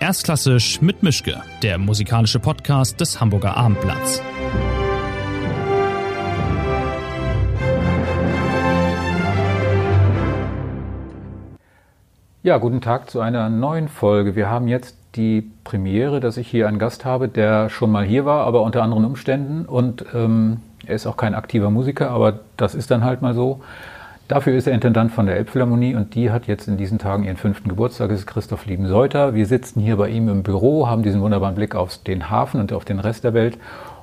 Erstklassisch mit Mischke, der musikalische Podcast des Hamburger Abendblatts. Ja, guten Tag zu einer neuen Folge. Wir haben jetzt die Premiere, dass ich hier einen Gast habe, der schon mal hier war, aber unter anderen Umständen. Und ähm, er ist auch kein aktiver Musiker, aber das ist dann halt mal so. Dafür ist er Intendant von der Elbphilharmonie und die hat jetzt in diesen Tagen ihren fünften Geburtstag. Das ist Christoph Lieben-Seuter. Wir sitzen hier bei ihm im Büro, haben diesen wunderbaren Blick auf den Hafen und auf den Rest der Welt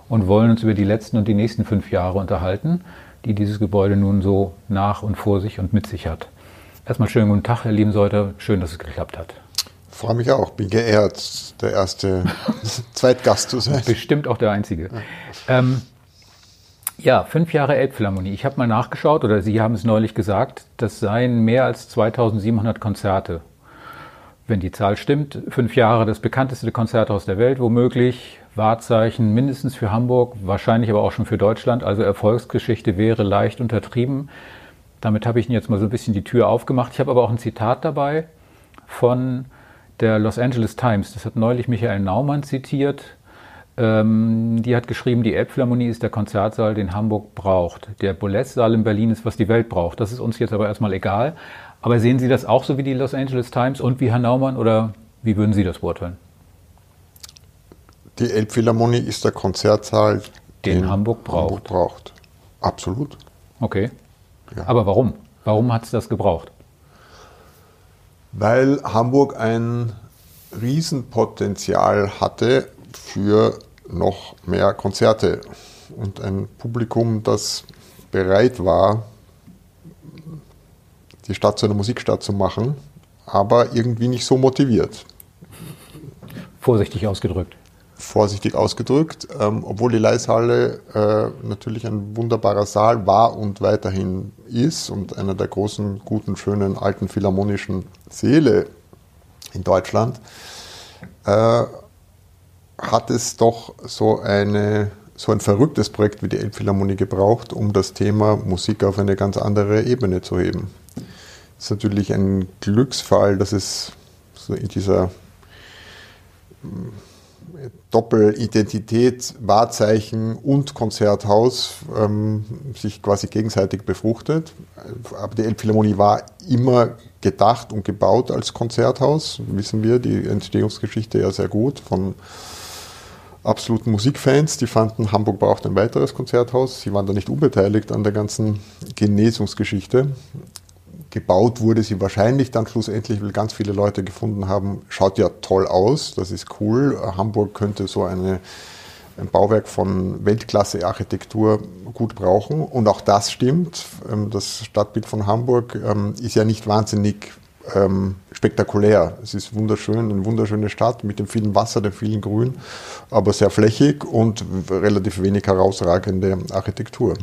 und wollen uns über die letzten und die nächsten fünf Jahre unterhalten, die dieses Gebäude nun so nach und vor sich und mit sich hat. Erstmal schönen guten Tag, Herr Lieben-Seuter. Schön, dass es geklappt hat. Freue mich auch. Bin geehrt, der erste Zweitgast zu sein. Bestimmt auch der einzige. Ähm, ja, fünf Jahre Elbphilharmonie. Ich habe mal nachgeschaut, oder Sie haben es neulich gesagt, das seien mehr als 2700 Konzerte. Wenn die Zahl stimmt, fünf Jahre das bekannteste Konzerthaus der Welt, womöglich, Wahrzeichen mindestens für Hamburg, wahrscheinlich aber auch schon für Deutschland. Also Erfolgsgeschichte wäre leicht untertrieben. Damit habe ich Ihnen jetzt mal so ein bisschen die Tür aufgemacht. Ich habe aber auch ein Zitat dabei von der Los Angeles Times. Das hat neulich Michael Naumann zitiert. Ähm, die hat geschrieben, die Elbphilharmonie ist der Konzertsaal, den Hamburg braucht. Der Boulez-Saal in Berlin ist, was die Welt braucht. Das ist uns jetzt aber erstmal egal. Aber sehen Sie das auch so wie die Los Angeles Times und wie Herr Naumann oder wie würden Sie das beurteilen? Die Elbphilharmonie ist der Konzertsaal, den, den Hamburg, braucht. Hamburg braucht. Absolut. Okay. Ja. Aber warum? Warum hat es das gebraucht? Weil Hamburg ein Riesenpotenzial hatte für noch mehr Konzerte und ein Publikum, das bereit war, die Stadt zu einer Musikstadt zu machen, aber irgendwie nicht so motiviert. Vorsichtig ausgedrückt. Vorsichtig ausgedrückt, ähm, obwohl die Leishalle äh, natürlich ein wunderbarer Saal war und weiterhin ist und einer der großen, guten, schönen, alten philharmonischen Seele in Deutschland. Äh, hat es doch so, eine, so ein verrücktes Projekt wie die Elbphilharmonie gebraucht, um das Thema Musik auf eine ganz andere Ebene zu heben. Es ist natürlich ein Glücksfall, dass es so in dieser hm, Doppelidentität, Wahrzeichen und Konzerthaus ähm, sich quasi gegenseitig befruchtet. Aber die Elbphilharmonie war immer gedacht und gebaut als Konzerthaus, wissen wir, die Entstehungsgeschichte ja sehr gut von absoluten Musikfans, die fanden, Hamburg braucht ein weiteres Konzerthaus. Sie waren da nicht unbeteiligt an der ganzen Genesungsgeschichte. Gebaut wurde sie wahrscheinlich dann schlussendlich, weil ganz viele Leute gefunden haben, schaut ja toll aus, das ist cool. Hamburg könnte so eine, ein Bauwerk von Weltklasse-Architektur gut brauchen. Und auch das stimmt. Ähm, das Stadtbild von Hamburg ähm, ist ja nicht wahnsinnig ähm, spektakulär. Es ist wunderschön, eine wunderschöne Stadt mit dem vielen Wasser, dem vielen Grün, aber sehr flächig und relativ wenig herausragende Architektur.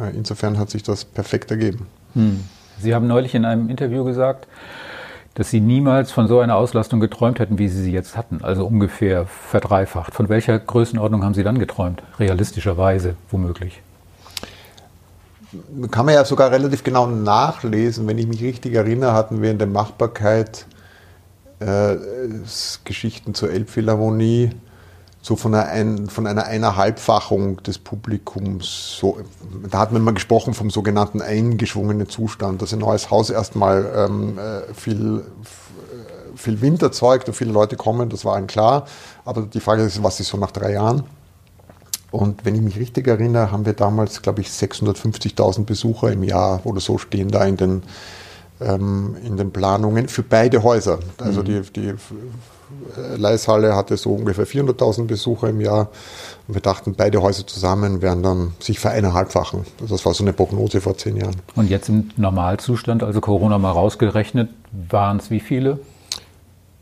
Äh, insofern hat sich das perfekt ergeben. Hm. Sie haben neulich in einem Interview gesagt, dass Sie niemals von so einer Auslastung geträumt hätten, wie Sie sie jetzt hatten, also ungefähr verdreifacht. Von welcher Größenordnung haben Sie dann geträumt? Realistischerweise womöglich? Kann man ja sogar relativ genau nachlesen. Wenn ich mich richtig erinnere, hatten wir in der Machbarkeit äh, Geschichten zur Elbphilharmonie so von einer, ein, von einer Eineinhalbfachung des Publikums. So, da hat man mal gesprochen vom sogenannten eingeschwungenen Zustand, dass ein neues Haus erstmal ähm, äh, viel, viel Wind erzeugt und viele Leute kommen, das war allen klar. Aber die Frage ist, was ist so nach drei Jahren? Und wenn ich mich richtig erinnere, haben wir damals, glaube ich, 650.000 Besucher im Jahr oder so stehen da in den, ähm, in den Planungen für beide Häuser. Also mhm. die, die Leishalle hatte so ungefähr 400.000 Besucher im Jahr. Und wir dachten, beide Häuser zusammen werden dann sich vereineinhalbfachen. Das war so eine Prognose vor zehn Jahren. Und jetzt im Normalzustand, also Corona mal rausgerechnet, waren es wie viele?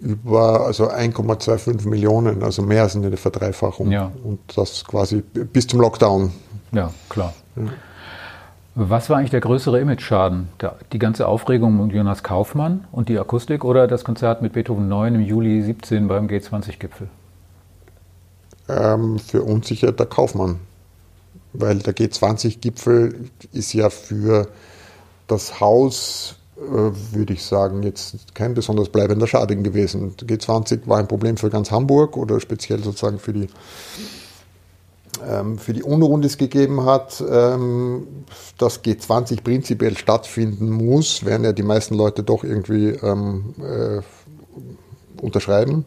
Über also 1,25 Millionen, also mehr als eine Verdreifachung. Ja. Und das quasi bis zum Lockdown. Ja, klar. Ja. Was war eigentlich der größere Image-Schaden? Die ganze Aufregung um Jonas Kaufmann und die Akustik oder das Konzert mit Beethoven 9 im Juli 17 beim G20-Gipfel? Ähm, für uns sicher der Kaufmann. Weil der G20-Gipfel ist ja für das Haus würde ich sagen, jetzt kein besonders bleibender Schaden gewesen. G20 war ein Problem für ganz Hamburg oder speziell sozusagen für die, ähm, für die Unruhen, die es gegeben hat. Ähm, dass G20 prinzipiell stattfinden muss, werden ja die meisten Leute doch irgendwie ähm, äh, unterschreiben.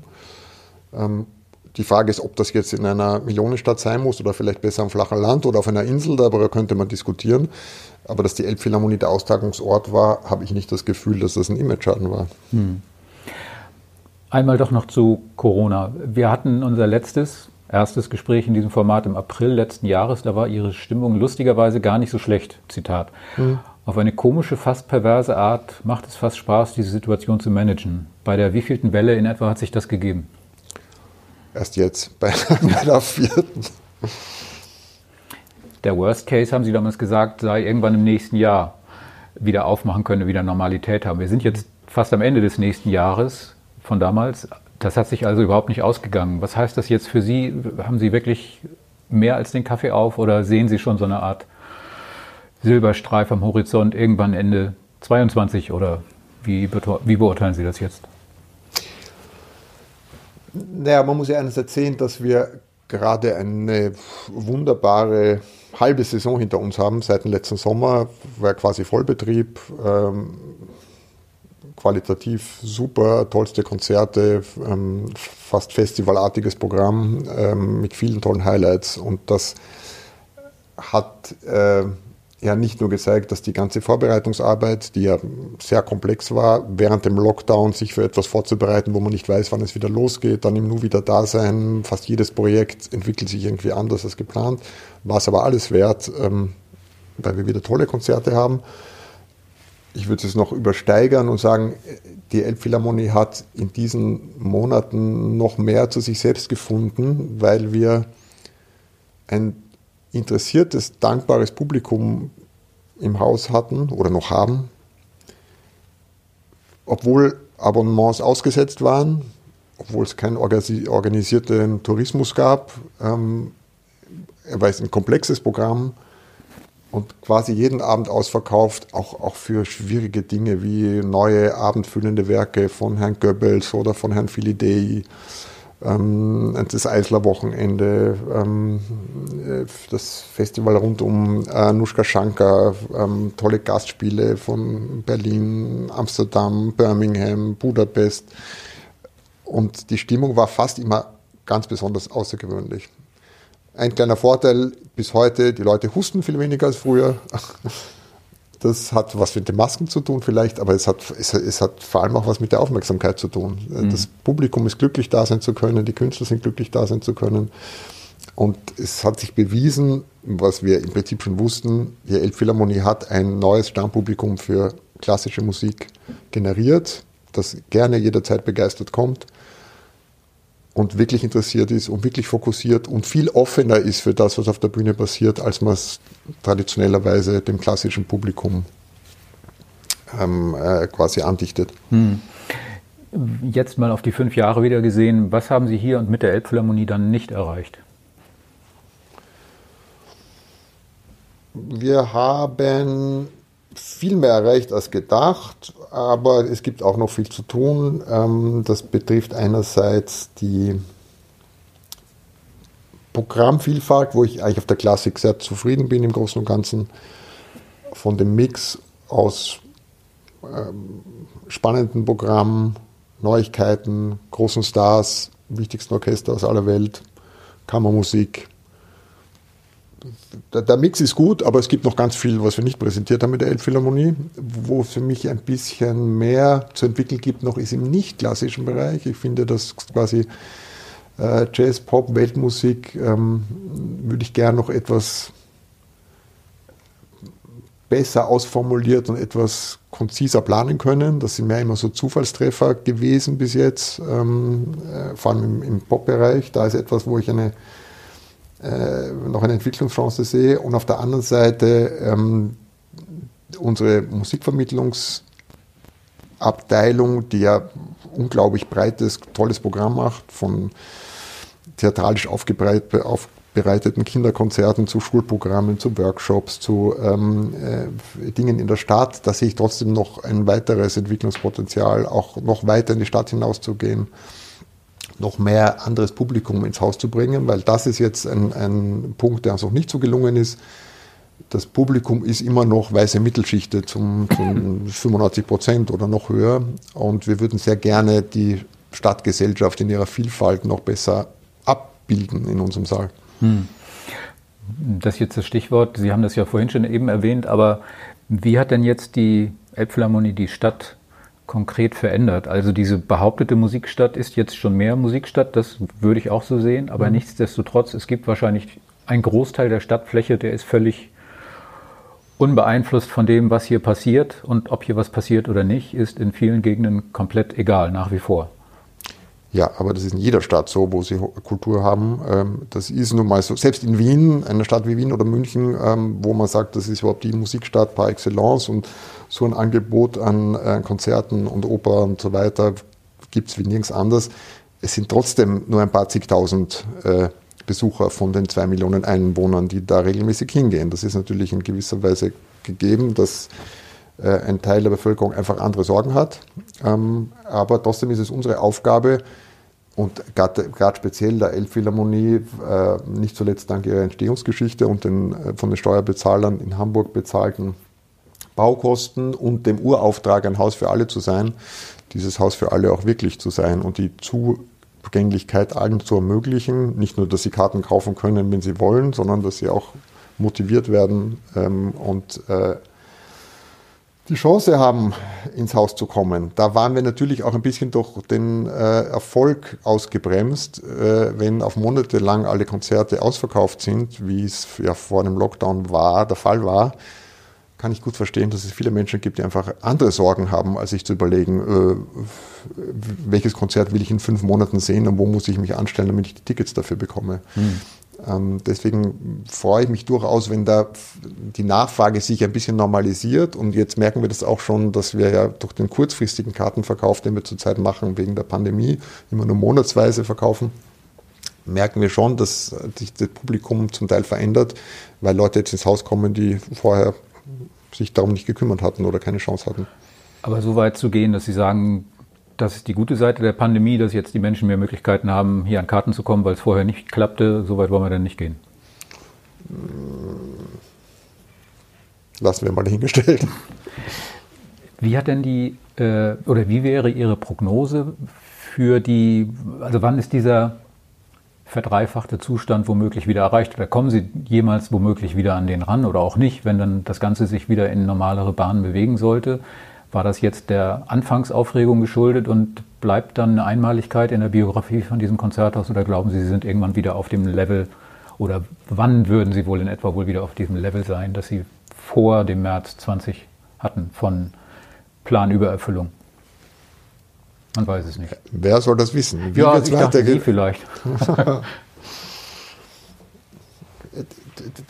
Die Frage ist, ob das jetzt in einer Millionenstadt sein muss oder vielleicht besser am flachen Land oder auf einer Insel, darüber könnte man diskutieren. Aber dass die Elbphilharmonie der Austragungsort war, habe ich nicht das Gefühl, dass das ein Image-Schaden war. Hm. Einmal doch noch zu Corona. Wir hatten unser letztes, erstes Gespräch in diesem Format im April letzten Jahres. Da war Ihre Stimmung lustigerweise gar nicht so schlecht. Zitat. Hm. Auf eine komische, fast perverse Art macht es fast Spaß, diese Situation zu managen. Bei der wievielten Welle in etwa hat sich das gegeben? Erst jetzt, bei, der vierten. Der Worst Case, haben Sie damals gesagt, sei irgendwann im nächsten Jahr wieder aufmachen können, wieder Normalität haben. Wir sind jetzt fast am Ende des nächsten Jahres von damals. Das hat sich also überhaupt nicht ausgegangen. Was heißt das jetzt für Sie? Haben Sie wirklich mehr als den Kaffee auf oder sehen Sie schon so eine Art Silberstreif am Horizont irgendwann Ende 22 oder wie, wie beurteilen Sie das jetzt? Naja, man muss ja eines erzählen, dass wir gerade eine wunderbare halbe Saison hinter uns haben. Seit dem letzten Sommer war quasi Vollbetrieb, ähm, qualitativ super, tollste Konzerte, ähm, fast festivalartiges Programm ähm, mit vielen tollen Highlights. Und das hat äh, ja nicht nur gezeigt, dass die ganze Vorbereitungsarbeit, die ja sehr komplex war, während dem Lockdown sich für etwas vorzubereiten, wo man nicht weiß, wann es wieder losgeht, dann im Nu wieder da sein. Fast jedes Projekt entwickelt sich irgendwie anders als geplant. War es aber alles wert, ähm, weil wir wieder tolle Konzerte haben. Ich würde es noch übersteigern und sagen, die Elbphilharmonie hat in diesen Monaten noch mehr zu sich selbst gefunden, weil wir ein interessiertes, dankbares Publikum im Haus hatten oder noch haben, obwohl Abonnements ausgesetzt waren, obwohl es keinen organisierten Tourismus gab. Ähm, war es ein komplexes Programm und quasi jeden Abend ausverkauft, auch, auch für schwierige Dinge wie neue abendfüllende Werke von Herrn Goebbels oder von Herrn Filidei ähm, das Eisler-Wochenende, ähm, äh, das Festival rund um äh, Nushka Shankar, ähm, tolle Gastspiele von Berlin, Amsterdam, Birmingham, Budapest. Und die Stimmung war fast immer ganz besonders außergewöhnlich. Ein kleiner Vorteil bis heute, die Leute husten viel weniger als früher. Das hat was mit den Masken zu tun vielleicht, aber es hat, es, es hat vor allem auch was mit der Aufmerksamkeit zu tun. Mhm. Das Publikum ist glücklich da sein zu können, die Künstler sind glücklich da sein zu können. Und es hat sich bewiesen, was wir im Prinzip schon wussten, die Elbphilharmonie hat ein neues Stammpublikum für klassische Musik generiert, das gerne jederzeit begeistert kommt und wirklich interessiert ist und wirklich fokussiert und viel offener ist für das, was auf der Bühne passiert, als man es traditionellerweise dem klassischen Publikum ähm, äh, quasi andichtet. Hm. Jetzt mal auf die fünf Jahre wieder gesehen, was haben Sie hier und mit der Elbphilharmonie dann nicht erreicht? Wir haben viel mehr erreicht als gedacht, aber es gibt auch noch viel zu tun. Ähm, das betrifft einerseits die Programmvielfalt, wo ich eigentlich auf der Klassik sehr zufrieden bin im Großen und Ganzen, von dem Mix aus ähm, spannenden Programmen, Neuigkeiten, großen Stars, wichtigsten Orchester aus aller Welt, Kammermusik, der, Mix ist gut, aber es gibt noch ganz viel, was wir nicht präsentiert haben mit der Elbphilharmonie. Wo es für mich ein bisschen mehr zu entwickeln gibt, noch ist im nicht klassischen Bereich. Ich finde, dass quasi äh, Jazz, Pop, Weltmusik ähm, würde ich gerne noch etwas besser ausformuliert und etwas konziser planen können. Das sind mehr immer so Zufallstreffer gewesen bis jetzt, ähm, äh, vor allem im, im Pop-Bereich. Da ist etwas, wo ich eine äh, noch eine Entwicklungschance sehe. Und auf der anderen Seite ähm, unsere Musikvermittlungsabteilung, die ja unglaublich breites, tolles Programm macht, von theatralisch aufgebreitetem bereiteten Kinderkonzerten zu Schulprogrammen, zu Workshops, zu ähm, äh, Dingen in der Stadt, da sehe ich trotzdem noch ein weiteres Entwicklungspotenzial, auch noch weiter in die Stadt hinauszugehen, noch mehr anderes Publikum ins Haus zu bringen, weil das ist jetzt ein, ein Punkt, der uns noch nicht so gelungen ist. Das Publikum ist immer noch weiße Mittelschichte zum, zum 95 Prozent oder noch höher und wir würden sehr gerne die Stadtgesellschaft in ihrer Vielfalt noch besser abbilden in unserem Saal. Hm. Das ist jetzt das Stichwort. Sie haben das ja vorhin schon eben erwähnt, aber wie hat denn jetzt die Elbphilharmonie die Stadt konkret verändert? Also diese behauptete Musikstadt ist jetzt schon mehr Musikstadt, das würde ich auch so sehen, aber mhm. nichtsdestotrotz, es gibt wahrscheinlich einen Großteil der Stadtfläche, der ist völlig unbeeinflusst von dem, was hier passiert und ob hier was passiert oder nicht, ist in vielen Gegenden komplett egal, nach wie vor. Ja, aber das ist in jeder Stadt so, wo sie Kultur haben. Ähm, das ist nun mal so. Selbst in Wien, einer Stadt wie Wien oder München, ähm, wo man sagt, das ist überhaupt die Musikstadt par excellence und so ein Angebot an äh, Konzerten und Oper und so weiter gibt es wie nirgends anders. Es sind trotzdem nur ein paar zigtausend äh, Besucher von den zwei Millionen Einwohnern, die da regelmäßig hingehen. Das ist natürlich in gewisser Weise gegeben, dass äh, ein Teil der Bevölkerung einfach andere Sorgen hat. Ähm, aber trotzdem ist es unsere Aufgabe, und gerade speziell der Elbphilharmonie, äh, nicht zuletzt dank ihrer Entstehungsgeschichte und den äh, von den Steuerbezahlern in Hamburg bezahlten Baukosten und dem Urauftrag, ein Haus für alle zu sein, dieses Haus für alle auch wirklich zu sein und die Zugänglichkeit allen zu ermöglichen. Nicht nur, dass sie Karten kaufen können, wenn sie wollen, sondern dass sie auch motiviert werden ähm, und äh, die Chance haben, ins Haus zu kommen. Da waren wir natürlich auch ein bisschen durch den äh, Erfolg ausgebremst, äh, wenn auf Monate lang alle Konzerte ausverkauft sind, wie es ja vor dem Lockdown war, der Fall war. Kann ich gut verstehen, dass es viele Menschen gibt, die einfach andere Sorgen haben, als sich zu überlegen, äh, welches Konzert will ich in fünf Monaten sehen und wo muss ich mich anstellen, damit ich die Tickets dafür bekomme. Hm. Ähm, deswegen freue ich mich durchaus, wenn da die Nachfrage sich ein bisschen normalisiert. Und jetzt merken wir das auch schon, dass wir ja durch den kurzfristigen Kartenverkauf, den wir zurzeit machen wegen der Pandemie, immer nur monatsweise verkaufen, merken wir schon, dass sich das Publikum zum Teil verändert, weil Leute jetzt ins Haus kommen, die vorher sich darum nicht gekümmert hatten oder keine Chance hatten. Aber so weit zu gehen, dass Sie sagen, das ist die gute Seite der Pandemie, dass jetzt die Menschen mehr Möglichkeiten haben, hier an Karten zu kommen, weil es vorher nicht klappte. So weit wollen wir dann nicht gehen. Lassen wir mal dahingestellt. Wie hat denn die, äh, oder wie wäre Ihre Prognose für die, also wann ist dieser verdreifachte Zustand womöglich wieder erreicht? Oder kommen Sie jemals womöglich wieder an den ran oder auch nicht, wenn dann das Ganze sich wieder in normalere Bahnen bewegen sollte? War das jetzt der Anfangsaufregung geschuldet und bleibt dann eine Einmaligkeit in der Biografie von diesem Konzerthaus oder glauben Sie, Sie sind irgendwann wieder auf dem Level oder wann würden Sie wohl in etwa wohl wieder auf diesem Level sein, das Sie vor dem März 20 hatten von Planübererfüllung? Man weiß es nicht. Wer soll das wissen? Wie ja, ich dachte, Sie vielleicht.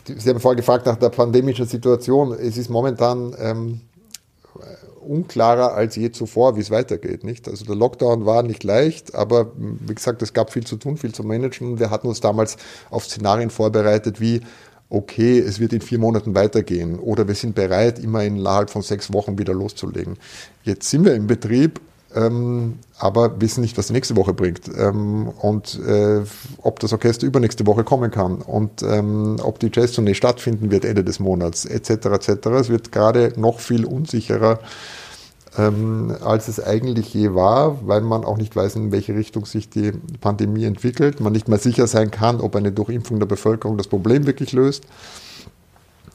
Sie haben vorher gefragt nach der pandemischen Situation. Es ist momentan ähm, unklarer als je zuvor, wie es weitergeht. Nicht? Also der Lockdown war nicht leicht, aber wie gesagt, es gab viel zu tun, viel zu managen. Wir hatten uns damals auf Szenarien vorbereitet wie, okay, es wird in vier Monaten weitergehen oder wir sind bereit, immer innerhalb von sechs Wochen wieder loszulegen. Jetzt sind wir im Betrieb ähm, aber wissen nicht, was die nächste Woche bringt ähm, und äh, ob das Orchester übernächste Woche kommen kann und ähm, ob die Jazztournee stattfinden wird Ende des Monats etc. etc. Es wird gerade noch viel unsicherer, ähm, als es eigentlich je war, weil man auch nicht weiß, in welche Richtung sich die Pandemie entwickelt, man nicht mal sicher sein kann, ob eine Durchimpfung der Bevölkerung das Problem wirklich löst.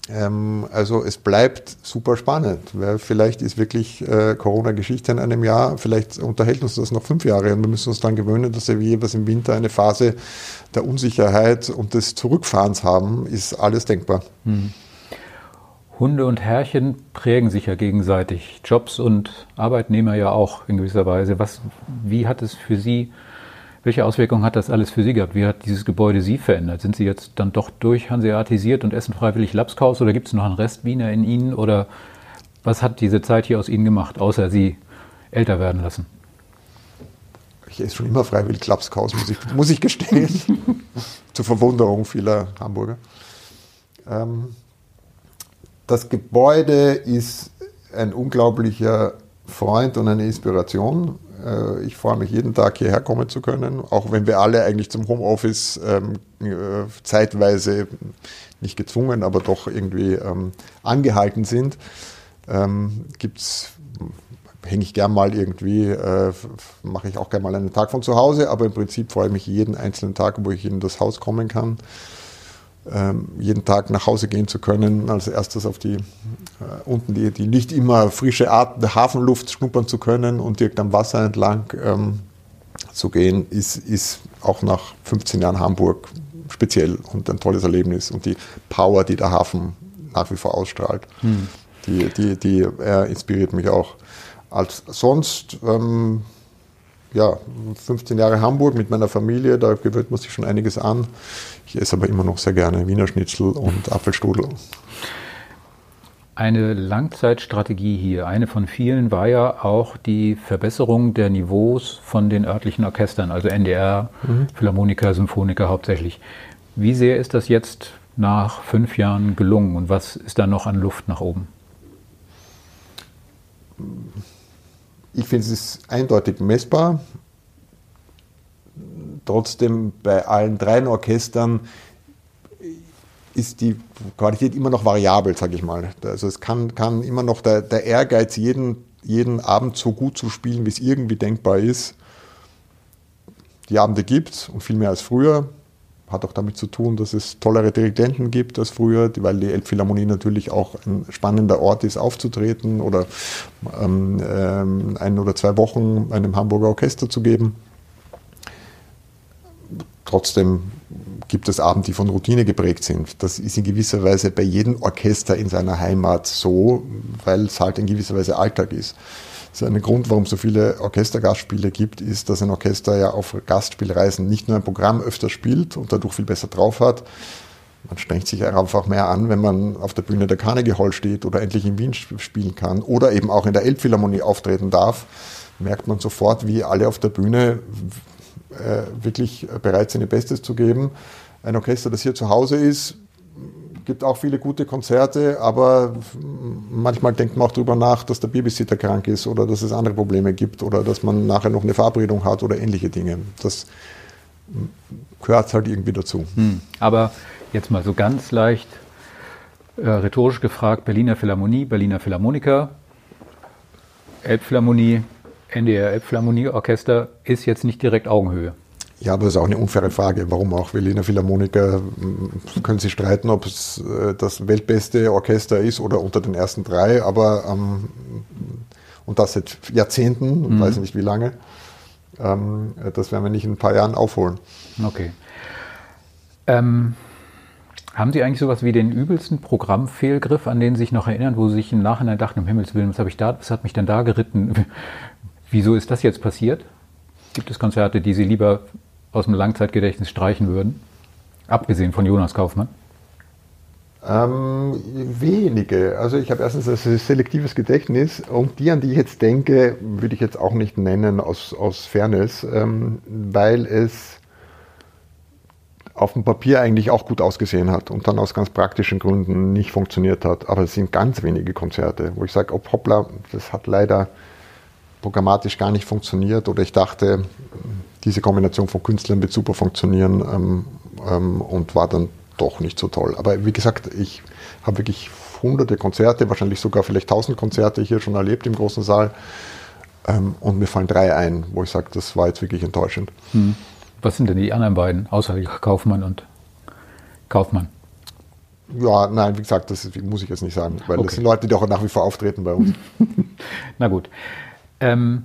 Ähm, also es bleibt super spannend, weil vielleicht ist wirklich äh, Corona-Geschichte in einem Jahr, vielleicht unterhält uns das noch fünf Jahre und wir müssen uns dann gewöhnen, dass wir jeweils im Winter eine Phase der Unsicherheit und des Zurückfahrens haben, ist alles denkbar. Hm. Hunde und Herrchen prägen sich ja gegenseitig, Jobs und Arbeitnehmer ja auch in gewisser Weise. Was, wie hat es für Sie welche Auswirkungen hat das alles für Sie gehabt? Wie hat dieses Gebäude Sie verändert? Sind Sie jetzt dann doch durch Hanseatisiert und essen freiwillig Lapskaus oder gibt es noch einen Rest Wiener in Ihnen? Oder was hat diese Zeit hier aus Ihnen gemacht, außer Sie älter werden lassen? ich esse schon immer freiwillig Klapskaus, muss ich, muss ich gestehen. Zur Verwunderung vieler Hamburger. Ähm, das Gebäude ist ein unglaublicher Freund und eine Inspiration. Äh, ich freue mich jeden Tag hierher kommen zu können, auch wenn wir alle eigentlich zum Homeoffice ähm, äh, zeitweise nicht gezwungen, aber doch irgendwie ähm, angehalten sind. Ähm, gibt's hänge ich gern mal irgendwie, äh, mache ich auch gern mal einen Tag von zu Hause, aber im Prinzip freue ich mich jeden einzelnen Tag, wo ich in das Haus kommen kann. Ähm, jeden Tag nach Hause gehen zu können, als erstes auf die äh, unten die, die nicht immer frische Art der Hafenluft schnuppern zu können und direkt am Wasser entlang ähm, zu gehen, ist, ist auch nach 15 Jahren Hamburg speziell und ein tolles Erlebnis und die Power, die der Hafen nach wie vor ausstrahlt, hm. die, die, die äh, inspiriert mich auch. Als sonst, ähm, ja, 15 Jahre Hamburg mit meiner Familie, da gewöhnt man sich schon einiges an. Ich esse aber immer noch sehr gerne Wiener Schnitzel und Apfelstrudel. Eine Langzeitstrategie hier, eine von vielen, war ja auch die Verbesserung der Niveaus von den örtlichen Orchestern, also NDR, mhm. Philharmoniker, Symphoniker hauptsächlich. Wie sehr ist das jetzt nach fünf Jahren gelungen und was ist da noch an Luft nach oben? Ich finde, es ist eindeutig messbar. Trotzdem bei allen drei Orchestern ist die Qualität immer noch variabel, sage ich mal. Also es kann, kann immer noch der, der Ehrgeiz, jeden, jeden Abend so gut zu spielen, wie es irgendwie denkbar ist. Die Abende gibt und viel mehr als früher hat auch damit zu tun, dass es tollere Dirigenten gibt als früher, weil die Elbphilharmonie natürlich auch ein spannender Ort ist, aufzutreten oder ähm, ähm, ein oder zwei Wochen einem Hamburger Orchester zu geben. Trotzdem gibt es Abende, die von Routine geprägt sind. Das ist in gewisser Weise bei jedem Orchester in seiner Heimat so, weil es halt in gewisser Weise Alltag ist. Das ist ein Grund, warum es so viele Orchestergastspiele gibt, ist, dass ein Orchester ja auf Gastspielreisen nicht nur ein Programm öfter spielt und dadurch viel besser drauf hat. Man strengt sich einfach mehr an, wenn man auf der Bühne der Carnegie Hall steht oder endlich in Wien spielen kann oder eben auch in der Elbphilharmonie auftreten darf, merkt man sofort, wie alle auf der Bühne äh, wirklich bereit sind, ihr Bestes zu geben. Ein Orchester, das hier zu Hause ist, gibt auch viele gute Konzerte, aber manchmal denkt man auch darüber nach, dass der Babysitter krank ist oder dass es andere Probleme gibt oder dass man nachher noch eine Verabredung hat oder ähnliche Dinge. Das gehört halt irgendwie dazu. Hm. Aber jetzt mal so ganz leicht äh, rhetorisch gefragt, Berliner Philharmonie, Berliner Philharmoniker, Elbphilharmonie, NDR Elbphilharmonie Orchester ist jetzt nicht direkt Augenhöhe. Ja, aber das ist auch eine unfaire Frage. Warum auch Berliner Philharmoniker? Können Sie streiten, ob es äh, das weltbeste Orchester ist oder unter den ersten drei, aber ähm, und das seit Jahrzehnten, mhm. weiß nicht wie lange. Ähm, das werden wir nicht in ein paar Jahren aufholen. Okay. Ähm, haben Sie eigentlich sowas wie den übelsten Programmfehlgriff, an den Sie sich noch erinnern, wo Sie sich im Nachhinein dachten, um Himmels Willen, was habe ich da, was hat mich denn da geritten? Wieso ist das jetzt passiert? Gibt es Konzerte, die Sie lieber aus dem Langzeitgedächtnis streichen würden? Abgesehen von Jonas Kaufmann? Ähm, wenige. Also ich habe erstens ein selektives Gedächtnis und die, an die ich jetzt denke, würde ich jetzt auch nicht nennen aus, aus Fairness, ähm, weil es auf dem Papier eigentlich auch gut ausgesehen hat und dann aus ganz praktischen Gründen nicht funktioniert hat. Aber es sind ganz wenige Konzerte, wo ich sage, ob Hoppla, das hat leider programmatisch gar nicht funktioniert oder ich dachte, diese Kombination von Künstlern wird super funktionieren ähm, ähm, und war dann doch nicht so toll. Aber wie gesagt, ich habe wirklich hunderte Konzerte, wahrscheinlich sogar vielleicht tausend Konzerte hier schon erlebt im großen Saal. Ähm, und mir fallen drei ein, wo ich sage, das war jetzt wirklich enttäuschend. Hm. Was sind denn die anderen beiden, außer Kaufmann und Kaufmann? Ja, nein, wie gesagt, das muss ich jetzt nicht sagen, weil okay. das sind Leute, die auch nach wie vor auftreten bei uns. Na gut. Ähm,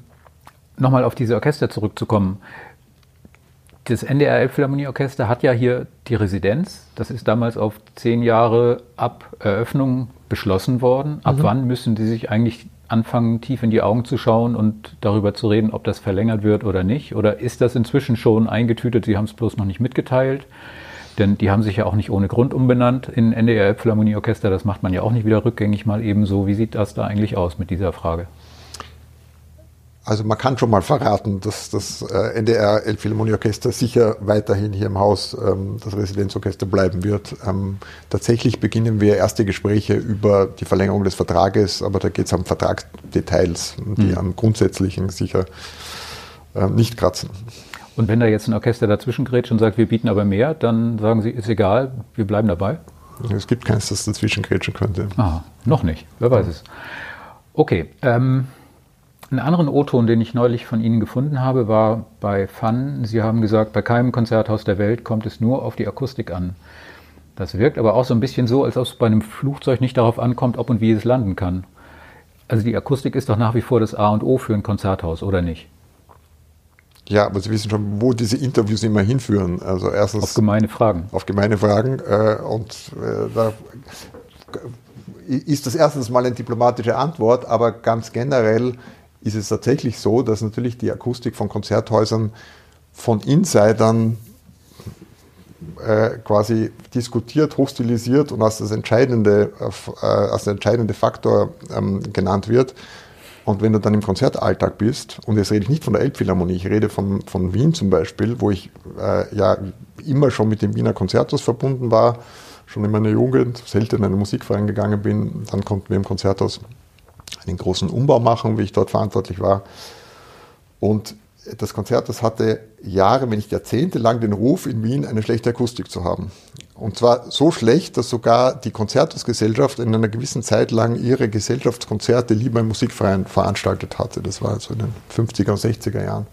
Nochmal auf diese Orchester zurückzukommen. Das NDR Elbphilharmonieorchester hat ja hier die Residenz. Das ist damals auf zehn Jahre ab Eröffnung beschlossen worden. Ab mhm. wann müssen die sich eigentlich anfangen, tief in die Augen zu schauen und darüber zu reden, ob das verlängert wird oder nicht? Oder ist das inzwischen schon eingetütet? Sie haben es bloß noch nicht mitgeteilt. Denn die haben sich ja auch nicht ohne Grund umbenannt in NDR Elbphilharmonieorchester. Das macht man ja auch nicht wieder rückgängig mal ebenso. Wie sieht das da eigentlich aus mit dieser Frage? Also man kann schon mal verraten, dass das äh, NDR Elbphilharmonieorchester sicher weiterhin hier im Haus ähm, das Residenzorchester bleiben wird. Ähm, tatsächlich beginnen wir erste Gespräche über die Verlängerung des Vertrages, aber da geht es um Vertragsdetails, die mhm. am Grundsätzlichen sicher äh, nicht kratzen. Und wenn da jetzt ein Orchester dazwischen grätscht und sagt, wir bieten aber mehr, dann sagen Sie, ist egal, wir bleiben dabei? Es gibt keins, das dazwischen grätschen könnte. Ah, noch nicht, wer weiß es. Okay, ähm, einen anderen O-Ton, den ich neulich von Ihnen gefunden habe, war bei Fun. Sie haben gesagt, bei keinem Konzerthaus der Welt kommt es nur auf die Akustik an. Das wirkt aber auch so ein bisschen so, als ob es bei einem Flugzeug nicht darauf ankommt, ob und wie es landen kann. Also die Akustik ist doch nach wie vor das A und O für ein Konzerthaus, oder nicht? Ja, aber Sie wissen schon, wo diese Interviews immer hinführen. Also erstens auf gemeine Fragen. Auf gemeine Fragen. Äh, und äh, da ist das erstens mal eine diplomatische Antwort, aber ganz generell ist es tatsächlich so, dass natürlich die Akustik von Konzerthäusern von Insidern äh, quasi diskutiert, hostilisiert und als das entscheidende, äh, als der entscheidende Faktor ähm, genannt wird. Und wenn du dann im Konzertalltag bist, und jetzt rede ich nicht von der Elbphilharmonie, ich rede von, von Wien zum Beispiel, wo ich äh, ja immer schon mit dem Wiener Konzerthaus verbunden war, schon in meiner Jugend, selten in einen Musikverein gegangen bin, dann konnten wir im Konzerthaus einen großen Umbau machen, wie ich dort verantwortlich war. Und das Konzert, das hatte Jahre, wenn nicht Jahrzehnte lang den Ruf, in Wien eine schlechte Akustik zu haben. Und zwar so schlecht, dass sogar die Konzerthusgesellschaft in einer gewissen Zeit lang ihre Gesellschaftskonzerte lieber im Musikverein veranstaltet hatte. Das war so in den 50er und 60er Jahren.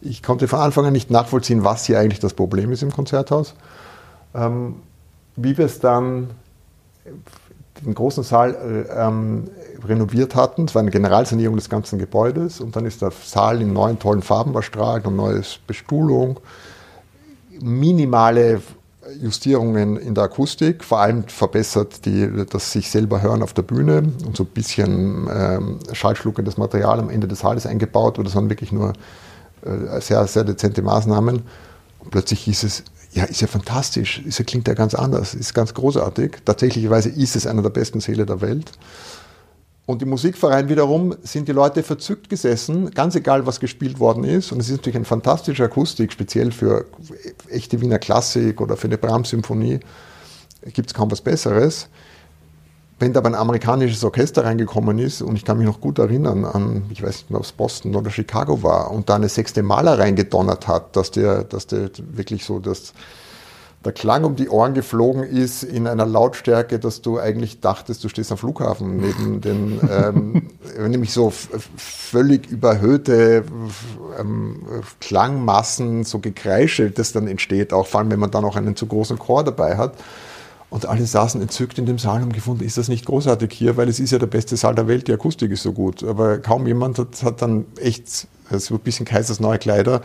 Ich konnte von Anfang an nicht nachvollziehen, was hier eigentlich das Problem ist im Konzerthaus. Ähm, wie wir es dann den großen Saal äh, ähm, renoviert hatten. Es war eine Generalsanierung des ganzen Gebäudes und dann ist der Saal in neuen tollen Farben verstrahlt und neue Bestuhlung. Minimale Justierungen in der Akustik, vor allem verbessert die, das sich selber hören auf der Bühne und so ein bisschen ähm, schallschluckendes Material am Ende des Saales eingebaut. Oder das waren wirklich nur äh, sehr, sehr dezente Maßnahmen. Und plötzlich hieß es, ja, ist ja fantastisch, ist ja, klingt ja ganz anders, ist ganz großartig. Tatsächlicherweise ist es einer der besten Säle der Welt. Und im Musikverein wiederum sind die Leute verzückt gesessen, ganz egal, was gespielt worden ist. Und es ist natürlich eine fantastische Akustik, speziell für echte Wiener Klassik oder für eine Brahms-Symphonie. Gibt es kaum was Besseres. Wenn da aber ein amerikanisches Orchester reingekommen ist, und ich kann mich noch gut erinnern an, ich weiß nicht mehr, ob es Boston oder Chicago war, und da eine sechste Maler reingedonnert hat, dass der, dass der wirklich so das der Klang um die Ohren geflogen ist in einer Lautstärke, dass du eigentlich dachtest, du stehst am Flughafen neben den, ähm, nämlich so völlig überhöhte ähm, Klangmassen, so Gekreische, das dann entsteht, auch vor allem, wenn man dann auch einen zu großen Chor dabei hat. Und alle saßen entzückt in dem Saal und haben gefunden, ist das nicht großartig hier, weil es ist ja der beste Saal der Welt, die Akustik ist so gut. Aber kaum jemand hat, hat dann echt, so ein bisschen Kaisers neue Kleider,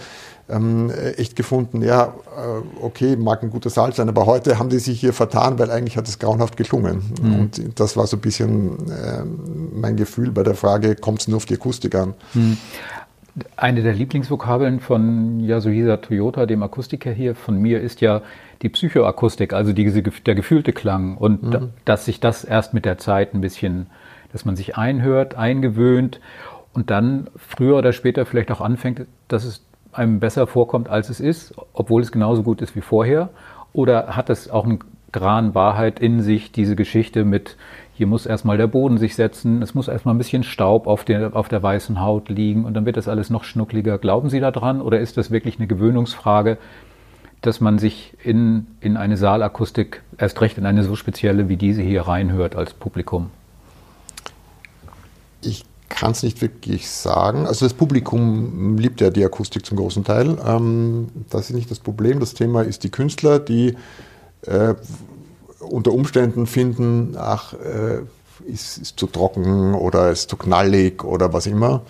ähm, echt gefunden, ja, äh, okay, mag ein guter Saal sein, aber heute haben die sich hier vertan, weil eigentlich hat es grauenhaft geklungen. Mhm. Und das war so ein bisschen äh, mein Gefühl bei der Frage, kommt es nur auf die Akustik an? Mhm. Eine der Lieblingsvokabeln von Yasuhisa Toyota, dem Akustiker hier, von mir, ist ja die Psychoakustik, also die, der gefühlte Klang. Und mhm. da, dass sich das erst mit der Zeit ein bisschen, dass man sich einhört, eingewöhnt und dann früher oder später vielleicht auch anfängt, dass es einem besser vorkommt, als es ist, obwohl es genauso gut ist wie vorher? Oder hat es auch einen Gran Wahrheit in sich, diese Geschichte mit, hier muss erstmal der Boden sich setzen, es muss erstmal ein bisschen Staub auf der, auf der weißen Haut liegen und dann wird das alles noch schnuckliger. Glauben Sie daran oder ist das wirklich eine Gewöhnungsfrage, dass man sich in, in eine Saalakustik, erst recht in eine so spezielle wie diese hier reinhört als Publikum? Ich kann es nicht wirklich sagen. Also das Publikum liebt ja die Akustik zum großen Teil. Ähm, das ist nicht das Problem. Das Thema ist die Künstler, die äh, unter Umständen finden, ach, äh, ist, ist zu trocken oder ist zu knallig oder was immer.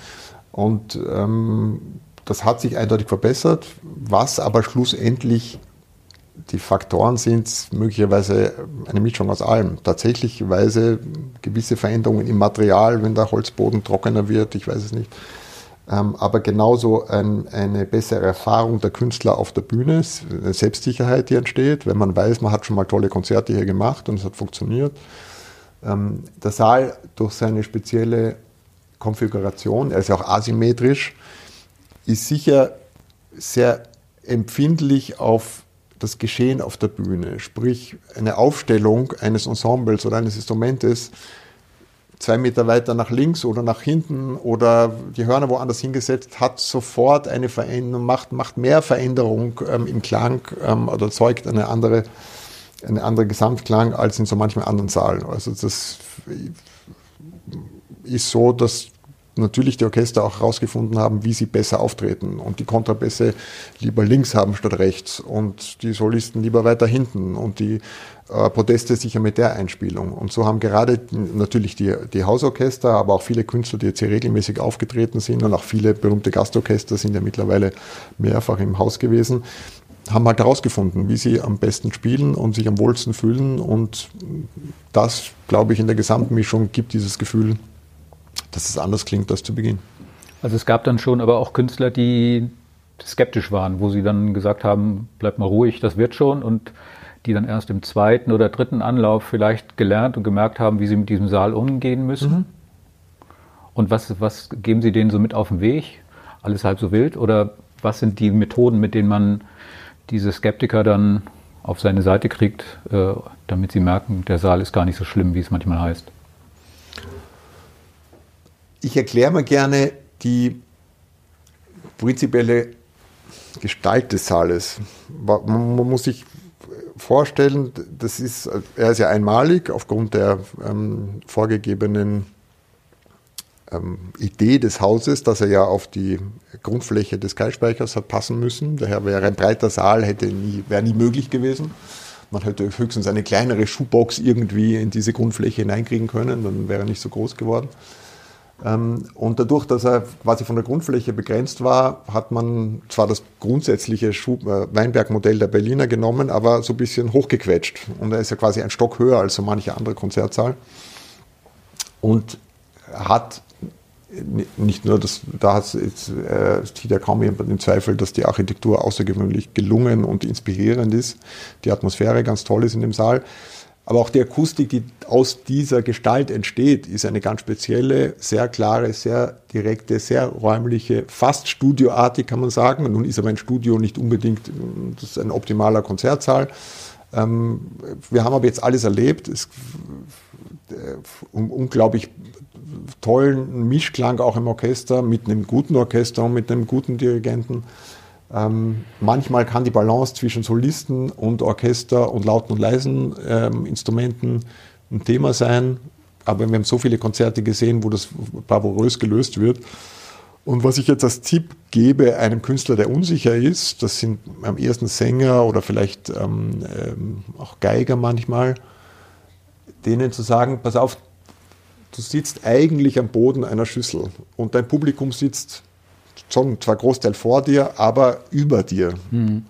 Und ähm, das hat sich eindeutig verbessert, was aber schlussendlich die Faktoren sind möglicherweise eine Mischung aus allem. Tatsächlicherweise gewisse Veränderungen im Material, wenn der Holzboden trockener wird, ich weiß es nicht. Ähm, aber genauso ein, eine bessere Erfahrung der Künstler auf der Bühne, eine Selbstsicherheit, die entsteht, wenn man weiß, man hat schon mal tolle Konzerte hier gemacht und es hat funktioniert. Ähm, der Saal durch seine spezielle Konfiguration, er ist ja auch asymmetrisch, ist sicher sehr empfindlich auf das Geschehen auf der Bühne. Sprich, eine Aufstellung eines Ensembles oder eines Instrumentes zwei Meter weiter nach links oder nach hinten oder die Hörner woanders hingesetzt, hat sofort eine Veränderung, macht, macht mehr Veränderung ähm, im Klang ähm, oder erzeugt eine andere, eine andere Gesamtklang als in so manchen anderen Saalen. Also das ist so, dass natürlich die Orchester auch herausgefunden haben, wie sie besser auftreten und die Kontrabässe lieber links haben statt rechts und die Solisten lieber weiter hinten und die äh, Proteste sicher mit der Einspielung. Und so haben gerade natürlich die, die Hausorchester, aber auch viele Künstler, die jetzt hier regelmäßig aufgetreten sind und auch viele berühmte Gastorchester sind ja mittlerweile mehrfach im Haus gewesen, haben halt herausgefunden, wie sie am besten spielen und sich am wohlsten fühlen. Und das, glaube ich, in der Gesamtmischung gibt dieses Gefühl, dass es anders klingt als zu Beginn. Also es gab dann schon aber auch Künstler, die skeptisch waren, wo sie dann gesagt haben, bleib mal ruhig, das wird schon und die dann erst im zweiten oder dritten Anlauf vielleicht gelernt und gemerkt haben, wie sie mit diesem Saal umgehen müssen. Mhm. Und was, was geben Sie denen so mit auf den Weg? Alles halb so wild? Oder was sind die Methoden, mit denen man diese Skeptiker dann auf seine Seite kriegt, äh, damit sie merken, der Saal ist gar nicht so schlimm, wie es manchmal heißt? Ich erkläre mal gerne die prinzipielle Gestalt des Saales. Man muss sich vorstellen, das ist, er ist ja einmalig aufgrund der ähm, vorgegebenen ähm, Idee des Hauses, dass er ja auf die Grundfläche des Keilspeichers hat passen müssen. Daher wäre ein breiter Saal hätte nie, wäre nie möglich gewesen. Man hätte höchstens eine kleinere Schuhbox irgendwie in diese Grundfläche hineinkriegen können, dann wäre er nicht so groß geworden. Ähm, und dadurch, dass er quasi von der Grundfläche begrenzt war, hat man zwar das grundsätzliche äh, Weinberg-Modell der Berliner genommen, aber so ein bisschen hochgequetscht. Und er ist ja quasi ein Stock höher als so manche andere Konzertsaal. Und hat nicht nur das, da hat es äh, ja kaum jemand in Zweifel, dass die Architektur außergewöhnlich gelungen und inspirierend ist, die Atmosphäre ganz toll ist in dem Saal, aber auch die Akustik, die aus dieser Gestalt entsteht, ist eine ganz spezielle, sehr klare, sehr direkte, sehr räumliche, fast studioartig kann man sagen. Nun ist aber ein Studio nicht unbedingt das ist ein optimaler Konzertsaal. Ähm, wir haben aber jetzt alles erlebt. Es, äh, unglaublich tollen Mischklang auch im Orchester, mit einem guten Orchester und mit einem guten Dirigenten. Ähm, manchmal kann die Balance zwischen Solisten und Orchester und lauten und leisen ähm, Instrumenten ein Thema sein. Aber wir haben so viele Konzerte gesehen, wo das bravourös gelöst wird. Und was ich jetzt als Tipp gebe einem Künstler, der unsicher ist, das sind am ersten Sänger oder vielleicht ähm, ähm auch Geiger manchmal, denen zu sagen, pass auf, du sitzt eigentlich am Boden einer Schüssel und dein Publikum sitzt schon zwar Großteil vor dir, aber über dir. Mhm.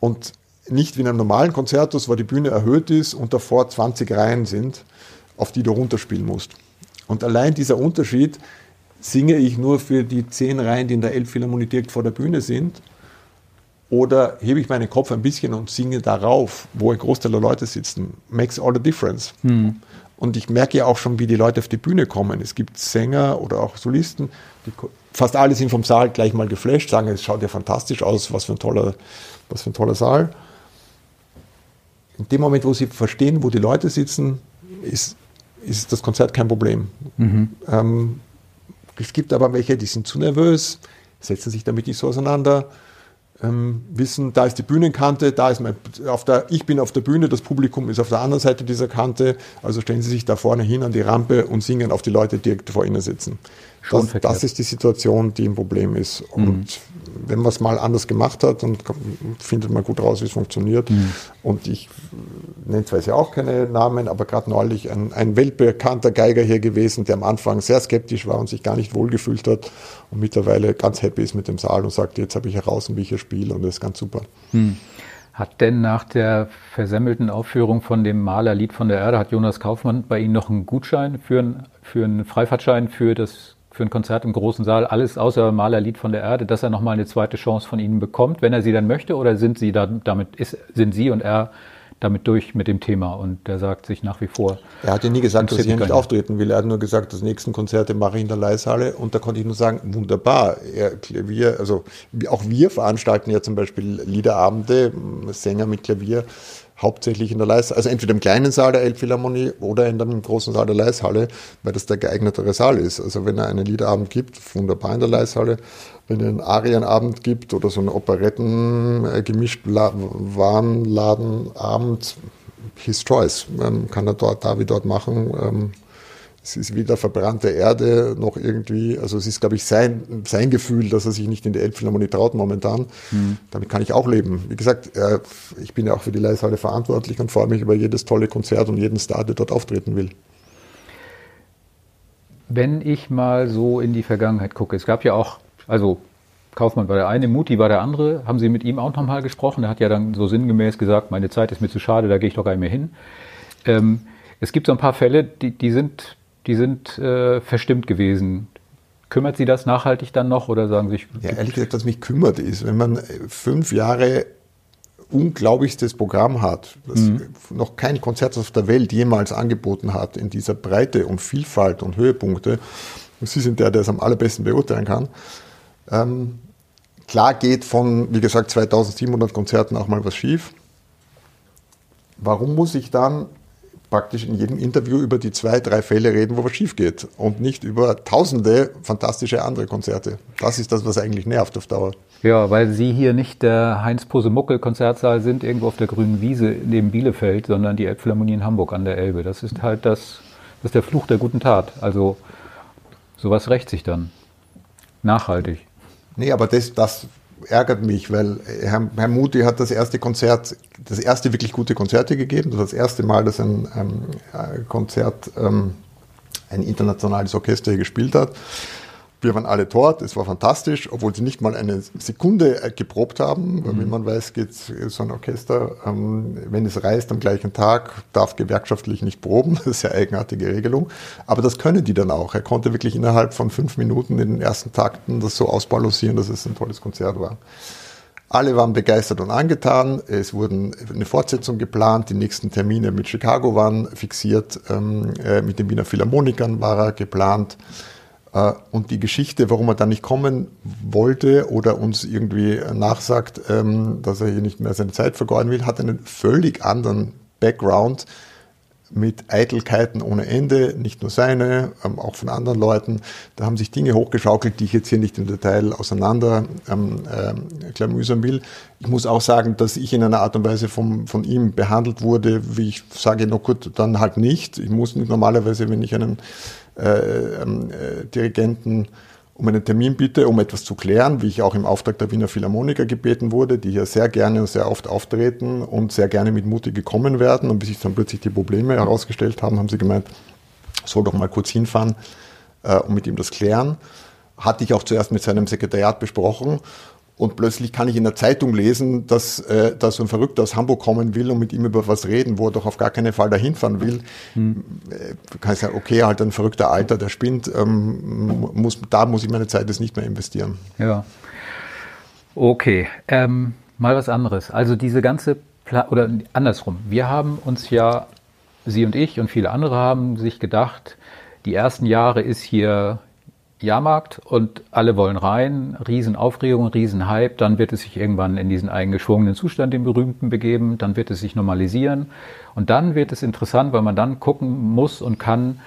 Und nicht wie in einem normalen Konzertus, wo die Bühne erhöht ist und davor 20 Reihen sind, auf die du runterspielen musst. Und allein dieser Unterschied singe ich nur für die zehn Reihen, die in der Elbphilharmonie direkt vor der Bühne sind, oder hebe ich meinen Kopf ein bisschen und singe darauf, wo ein Großteil der Leute sitzen. Makes all the difference. Mhm. Und ich merke ja auch schon, wie die Leute auf die Bühne kommen. Es gibt Sänger oder auch Solisten, die fast alle sind vom Saal gleich mal geflasht, sagen, es schaut ja fantastisch aus, was für ein toller, was für ein toller Saal. In dem Moment, wo sie verstehen, wo die Leute sitzen, ist, ist das Konzert kein Problem. Mhm. Ähm, es gibt aber welche, die sind zu nervös, setzen sich damit nicht so auseinander ähm, wissen, da ist die Bühnenkante, da ist mein, auf der, ich bin auf der Bühne, das Publikum ist auf der anderen Seite dieser Kante, also stellen Sie sich da vorne hin an die Rampe und singen auf die Leute, die direkt vor Ihnen sitzen. Das, das, ist die Situation, die ein Problem ist. Und mhm. wenn man es mal anders gemacht hat, dann findet man gut raus, wie es funktioniert. Mhm. Und ich nenne zwar ja auch keine Namen, aber gerade neulich ein, ein weltbekannter Geiger hier gewesen, der am Anfang sehr skeptisch war und sich gar nicht wohlgefühlt hat und mittlerweile ganz happy ist mit dem Saal und sagt, jetzt habe ich heraus, wie ich hier spiele und das ist ganz super. Mhm. Hat denn nach der versemmelten Aufführung von dem Malerlied von der Erde, hat Jonas Kaufmann bei Ihnen noch einen Gutschein für einen, für einen Freifahrtschein für das für ein Konzert im großen Saal, alles außer Malerlied von der Erde, dass er nochmal eine zweite Chance von Ihnen bekommt, wenn er sie dann möchte? Oder sind Sie da, damit, ist, sind Sie und er damit durch mit dem Thema und der sagt sich nach wie vor. Er hat ja nie gesagt, dass er nicht auftreten will. Er hat nur gesagt, das nächsten Konzerte mache ich in der Leishalle und da konnte ich nur sagen, wunderbar. Er, Klavier, also auch wir veranstalten ja zum Beispiel Liederabende, Sänger mit Klavier hauptsächlich in der Leishalle, also entweder im kleinen Saal der Elbphilharmonie oder in dem großen Saal der Leishalle, weil das der geeignetere Saal ist. Also wenn er einen Liederabend gibt, wunderbar in der Leishalle. Wenn er einen Arienabend gibt oder so einen Operetten äh, gemischt Warenladenabend, his choice. Ähm, kann er dort, da wie dort machen. Ähm, es ist weder verbrannte Erde noch irgendwie, also es ist, glaube ich, sein, sein Gefühl, dass er sich nicht in die Elbphilharmonie traut momentan. Mhm. Damit kann ich auch leben. Wie gesagt, äh, ich bin ja auch für die Leishalle verantwortlich und freue mich über jedes tolle Konzert und jeden Star, der dort auftreten will. Wenn ich mal so in die Vergangenheit gucke, es gab ja auch, also Kaufmann war der eine, Muti war der andere. Haben Sie mit ihm auch nochmal gesprochen? Er hat ja dann so sinngemäß gesagt, meine Zeit ist mir zu schade, da gehe ich doch gar nicht mehr hin. Ähm, es gibt so ein paar Fälle, die, die sind die sind äh, verstimmt gewesen. Kümmert Sie das nachhaltig dann noch oder sagen Sie? Ja, ehrlich gesagt, was mich kümmert ist, wenn man fünf Jahre unglaublichstes Programm hat, das mhm. noch kein Konzert auf der Welt jemals angeboten hat, in dieser Breite und Vielfalt und Höhepunkte. Und Sie sind der, der es am allerbesten beurteilen kann. Ähm, klar geht von, wie gesagt, 2700 Konzerten auch mal was schief. Warum muss ich dann praktisch in jedem Interview über die zwei, drei Fälle reden, wo was schief geht und nicht über tausende fantastische andere Konzerte. Das ist das, was eigentlich nervt auf Dauer. Ja, weil Sie hier nicht der Heinz-Posemuckel-Konzertsaal sind, irgendwo auf der grünen Wiese neben Bielefeld, sondern die Elbphilharmonie in Hamburg an der Elbe. Das ist halt das, das ist der Fluch der guten Tat. Also sowas rächt sich dann. Nachhaltig. Nee, aber das, das ärgert mich, weil Herr, Herr Muti hat das erste Konzert, das erste wirklich gute Konzerte gegeben. Das war das erste Mal, dass ein ähm, Konzert ähm, ein internationales Orchester gespielt hat. Wir waren alle dort, es war fantastisch, obwohl sie nicht mal eine Sekunde äh, geprobt haben. Mhm. Wie man weiß, geht so ein Orchester, ähm, wenn es reist am gleichen Tag, darf gewerkschaftlich nicht proben. Das ist ja eigenartige Regelung. Aber das können die dann auch. Er konnte wirklich innerhalb von fünf Minuten in den ersten Takten das so ausbalancieren, dass es ein tolles Konzert war. Alle waren begeistert und angetan. Es wurden eine Fortsetzung geplant. Die nächsten Termine mit Chicago waren fixiert. Ähm, äh, mit den Wiener Philharmonikern war er geplant. Äh, und die Geschichte, warum er da nicht kommen wollte oder uns irgendwie nachsagt, ähm, dass er hier nicht mehr seine Zeit vergeuden will, hat einen völlig anderen Background mit Eitelkeiten ohne Ende, nicht nur seine, ähm, auch von anderen Leuten. Da haben sich Dinge hochgeschaukelt, die ich jetzt hier nicht im Detail auseinander ähm, äh, klamüsern will. Ich muss auch sagen, dass ich in einer Art und Weise vom, von ihm behandelt wurde, wie ich sage, na gut, dann halt nicht. Ich muss nicht normalerweise, wenn ich einen Dirigenten um einen Termin bitte, um etwas zu klären, wie ich auch im Auftrag der Wiener Philharmoniker gebeten wurde, die hier sehr gerne und sehr oft auftreten und sehr gerne mit Mutti gekommen werden. Und bis sich dann plötzlich die Probleme herausgestellt haben, haben sie gemeint, soll doch mal kurz hinfahren äh, und mit ihm das klären. Hatte ich auch zuerst mit seinem Sekretariat besprochen und plötzlich kann ich in der Zeitung lesen, dass äh, da so ein Verrückter aus Hamburg kommen will und mit ihm über was reden, wo er doch auf gar keinen Fall dahin fahren will. Hm. Äh, kann ich sagen, okay, halt ein verrückter Alter, der spinnt, ähm, muss, da muss ich meine Zeit jetzt nicht mehr investieren. Ja. Okay, ähm, mal was anderes. Also diese ganze, Pla oder andersrum, wir haben uns ja, Sie und ich und viele andere haben sich gedacht, die ersten Jahre ist hier Jahrmarkt und alle wollen rein, Riesenaufregung, Riesenhype, dann wird es sich irgendwann in diesen eingeschwungenen Zustand, den berühmten, begeben, dann wird es sich normalisieren. Und dann wird es interessant, weil man dann gucken muss und kann,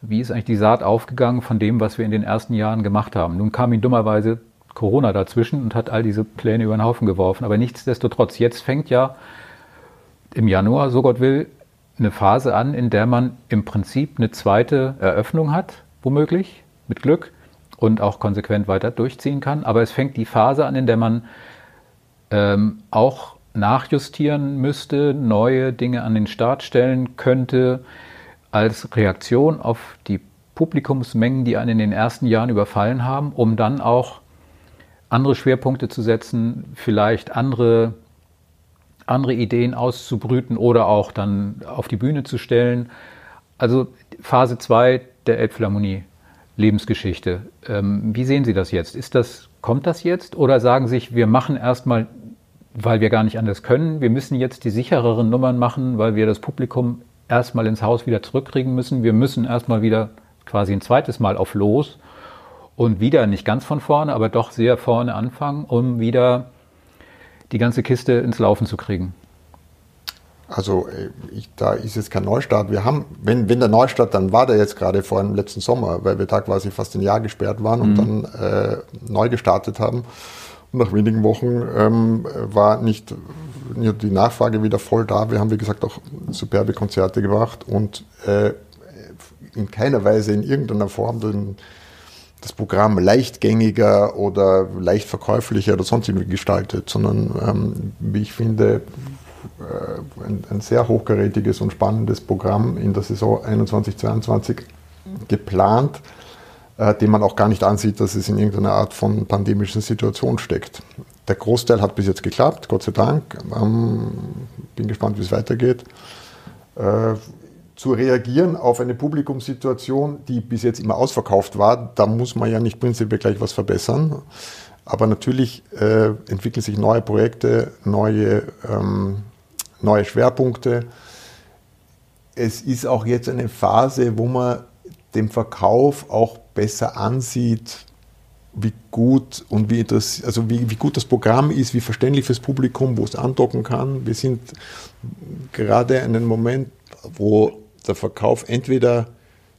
wie ist eigentlich die Saat aufgegangen von dem, was wir in den ersten Jahren gemacht haben. Nun kam ihm dummerweise Corona dazwischen und hat all diese Pläne über den Haufen geworfen, aber nichtsdestotrotz, jetzt fängt ja im Januar, so Gott will, eine Phase an, in der man im Prinzip eine zweite Eröffnung hat, womöglich, mit Glück und auch konsequent weiter durchziehen kann. Aber es fängt die Phase an, in der man ähm, auch nachjustieren müsste, neue Dinge an den Start stellen könnte, als Reaktion auf die Publikumsmengen, die einen in den ersten Jahren überfallen haben, um dann auch andere Schwerpunkte zu setzen, vielleicht andere, andere Ideen auszubrüten oder auch dann auf die Bühne zu stellen. Also Phase 2 der Elbphilharmonie Lebensgeschichte. Ähm, wie sehen Sie das jetzt? Ist das, kommt das jetzt oder sagen Sie sich, wir machen erstmal weil wir gar nicht anders können. Wir müssen jetzt die sichereren Nummern machen, weil wir das Publikum erstmal ins Haus wieder zurückkriegen müssen. Wir müssen erstmal wieder quasi ein zweites Mal auf Los und wieder nicht ganz von vorne, aber doch sehr vorne anfangen, um wieder die ganze Kiste ins Laufen zu kriegen. Also äh, ich, da ist jetzt kein Neustart. Wir haben, wenn, wenn der Neustart, dann war der jetzt gerade vor dem letzten Sommer, weil wir da quasi fast ein Jahr gesperrt waren und mhm. dann äh, neu gestartet haben. Und nach wenigen Wochen ähm, war nicht die Nachfrage wieder voll da. Wir haben, wie gesagt, auch superbe Konzerte gemacht und äh, in keiner Weise in irgendeiner Form den, das Programm leichtgängiger oder leicht verkäuflicher oder sonst irgendwie gestaltet, sondern ähm, wie ich finde, ein, ein, sehr hochkarätiges und spannendes Programm in der Saison 21-22 geplant, äh, dem man auch gar nicht ansieht, dass es in irgendeiner Art von pandemischen Situation steckt. Der Großteil hat bis jetzt geklappt, Gott sei Dank. Ähm, bin gespannt, wie es weitergeht. Äh, zu reagieren auf eine Publikumssituation, die bis jetzt immer ausverkauft war, da muss man ja nicht prinzipiell gleich was verbessern. Aber natürlich äh, entwickeln sich neue Projekte, neue, ähm, neue Schwerpunkte. Es ist auch jetzt eine Phase, wo man den Verkauf auch besser ansieht, wie gut und wie, das, also wie, wie gut das Programm ist, wie verständlich fürs Publikum, wo es andocken kann. Wir sind gerade in einem Moment, wo der Verkauf entweder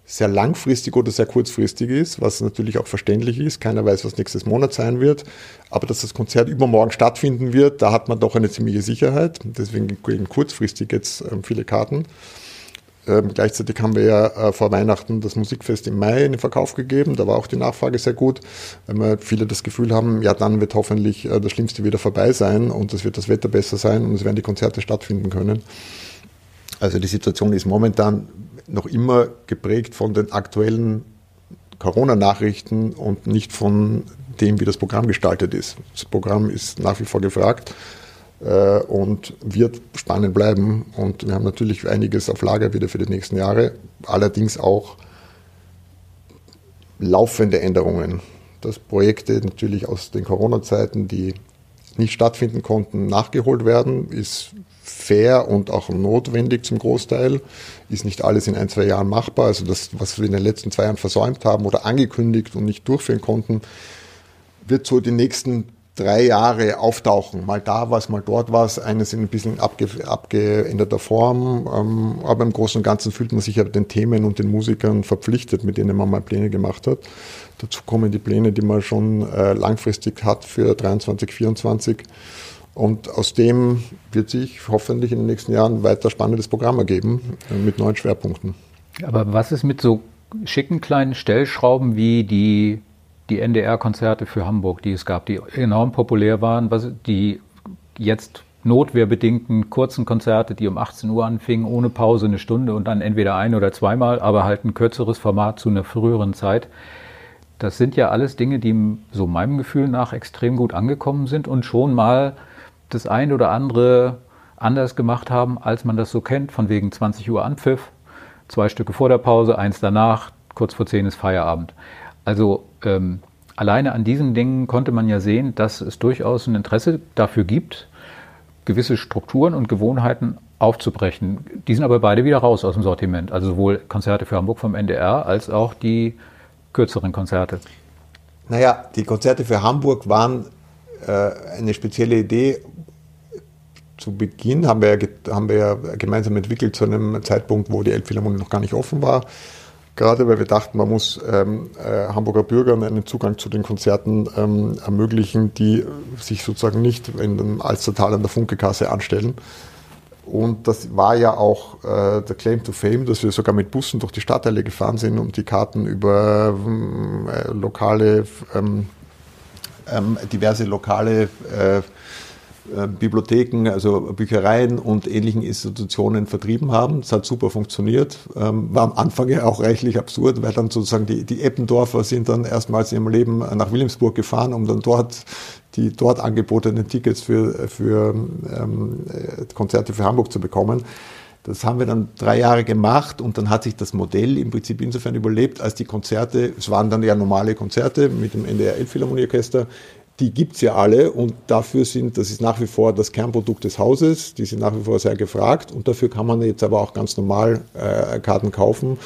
sehr langfristig oder sehr kurzfristig ist, was natürlich auch verständlich ist. Keiner weiß, was nächstes Monat sein wird. Aber dass das Konzert übermorgen stattfinden wird, da hat man doch eine ziemliche Sicherheit. Deswegen kriegen kurzfristig jetzt ähm, viele Karten. Ähm, gleichzeitig haben wir ja äh, vor Weihnachten das Musikfest im Mai in den Verkauf gegeben. Da war auch die Nachfrage sehr gut, weil wir viele das Gefühl haben, ja, dann wird hoffentlich äh, das Schlimmste wieder vorbei sein und es wird das Wetter besser sein und es werden die Konzerte stattfinden können. Also die Situation ist momentan noch immer geprägt von den aktuellen Corona-Nachrichten und nicht von dem, wie das Programm gestaltet ist. Das Programm ist nach wie vor gefragt äh, und wird spannend bleiben. Und wir haben natürlich einiges auf Lager wieder für die nächsten Jahre, allerdings auch laufende Änderungen. Dass Projekte natürlich aus den Corona-Zeiten, die nicht stattfinden konnten, nachgeholt werden, ist fair und auch notwendig zum Großteil. Ist nicht alles in ein, zwei Jahren machbar. Also das, was wir in den letzten zwei Jahren versäumt haben oder angekündigt und nicht durchführen konnten, wird so die nächsten drei Jahre auftauchen. Mal da was, mal dort was. Eines in ein bisschen abge, abgeänderter Form. Ähm, aber im Großen und Ganzen fühlt man sich ja den Themen und den Musikern verpflichtet, mit denen man mal Pläne gemacht hat. Dazu kommen die Pläne, die man schon äh, langfristig hat für 23, 24. Und aus dem wird sich hoffentlich in den nächsten Jahren weiter spannendes Programm ergeben äh, mit neuen Schwerpunkten. Aber was ist mit so schicken kleinen Stellschrauben wie die, die NDR-Konzerte für Hamburg, die es gab, die enorm populär waren, was, die jetzt notwehrbedingten kurzen Konzerte, die um 18 Uhr anfingen, ohne Pause eine Stunde und dann entweder ein oder zweimal, aber halt ein kürzeres Format zu einer früheren Zeit. Das sind ja alles Dinge, die so meinem Gefühl nach extrem gut angekommen sind und schon mal das eine oder andere anders gemacht haben, als man das so kennt, von wegen 20 Uhr Anpfiff, zwei Stücke vor der Pause, eins danach, kurz vor zehn ist Feierabend. Also ähm, alleine an diesen Dingen konnte man ja sehen, dass es durchaus ein Interesse dafür gibt, gewisse Strukturen und Gewohnheiten aufzubrechen. Die sind aber beide wieder raus aus dem Sortiment. Also sowohl Konzerte für Hamburg vom NDR als auch die kürzeren Konzerte. Naja, die Konzerte für Hamburg waren äh, eine spezielle Idee, zu Beginn haben wir, ja, haben wir ja gemeinsam entwickelt zu einem Zeitpunkt, wo die Elbphilharmonie noch gar nicht offen war. Gerade weil wir dachten, man muss ähm, äh, Hamburger Bürgern einen Zugang zu den Konzerten ähm, ermöglichen, die sich sozusagen nicht in dem Alstertal an der Funkekasse anstellen. Und das war ja auch äh, der Claim to Fame, dass wir sogar mit Bussen durch die Stadtteile gefahren sind und die Karten über ähm, äh, lokale, ähm, ähm, diverse lokale äh, Bibliotheken, also Büchereien und ähnlichen Institutionen vertrieben haben. Das hat super funktioniert. Ähm, war am Anfang ja auch reichlich absurd, weil dann sozusagen die, die Eppendorfer sind dann erstmals in ihrem Leben nach Wilhelmsburg gefahren, um dann dort die dort angebotenen Tickets für, für ähm, äh, Konzerte für Hamburg zu bekommen. Das haben wir dann drei Jahre gemacht und dann hat sich das Modell im Prinzip insofern überlebt, als die Konzerte, es waren dann ja normale Konzerte mit dem NDR Elbphilharmonieorchester, die gibt es ja alle und dafür sind, das ist nach wie vor das Kernprodukt des Hauses, die sind nach wie vor sehr gefragt und dafür kann man jetzt aber auch ganz normal äh, Karten kaufen.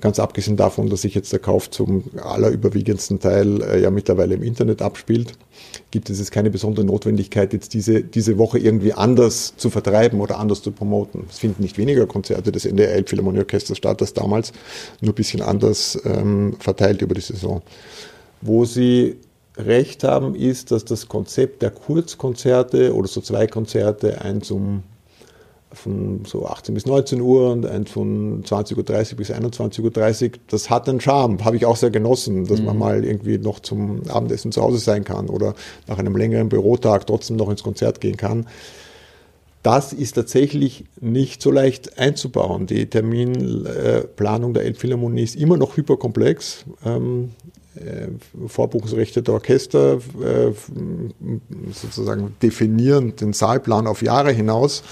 Ganz abgesehen davon, dass sich jetzt der Kauf zum allerüberwiegendsten Teil äh, ja mittlerweile im Internet abspielt, gibt es jetzt keine besondere Notwendigkeit, jetzt diese, diese Woche irgendwie anders zu vertreiben oder anders zu promoten. Es finden nicht weniger Konzerte des NDR Elbphilharmonieorchesters statt als damals, nur ein bisschen anders ähm, verteilt über die Saison. Wo sie recht haben, ist, dass das Konzept der Kurzkonzerte oder so zwei Konzerte, eins um von so 18 bis 19 Uhr und eins von 20.30 Uhr bis 21.30 Uhr, das hat einen Charme, habe ich auch sehr genossen, dass mhm. man mal irgendwie noch zum Abendessen zu Hause sein kann oder nach einem längeren Bürotag trotzdem noch ins Konzert gehen kann. Das ist tatsächlich nicht so leicht einzubauen. Die Terminplanung der Elbphilharmonie ist immer noch hyperkomplex. Ähm, äh, Vorbuchungsrechte der Orchester äh, sozusagen definieren den Saalplan auf Jahre hinaus.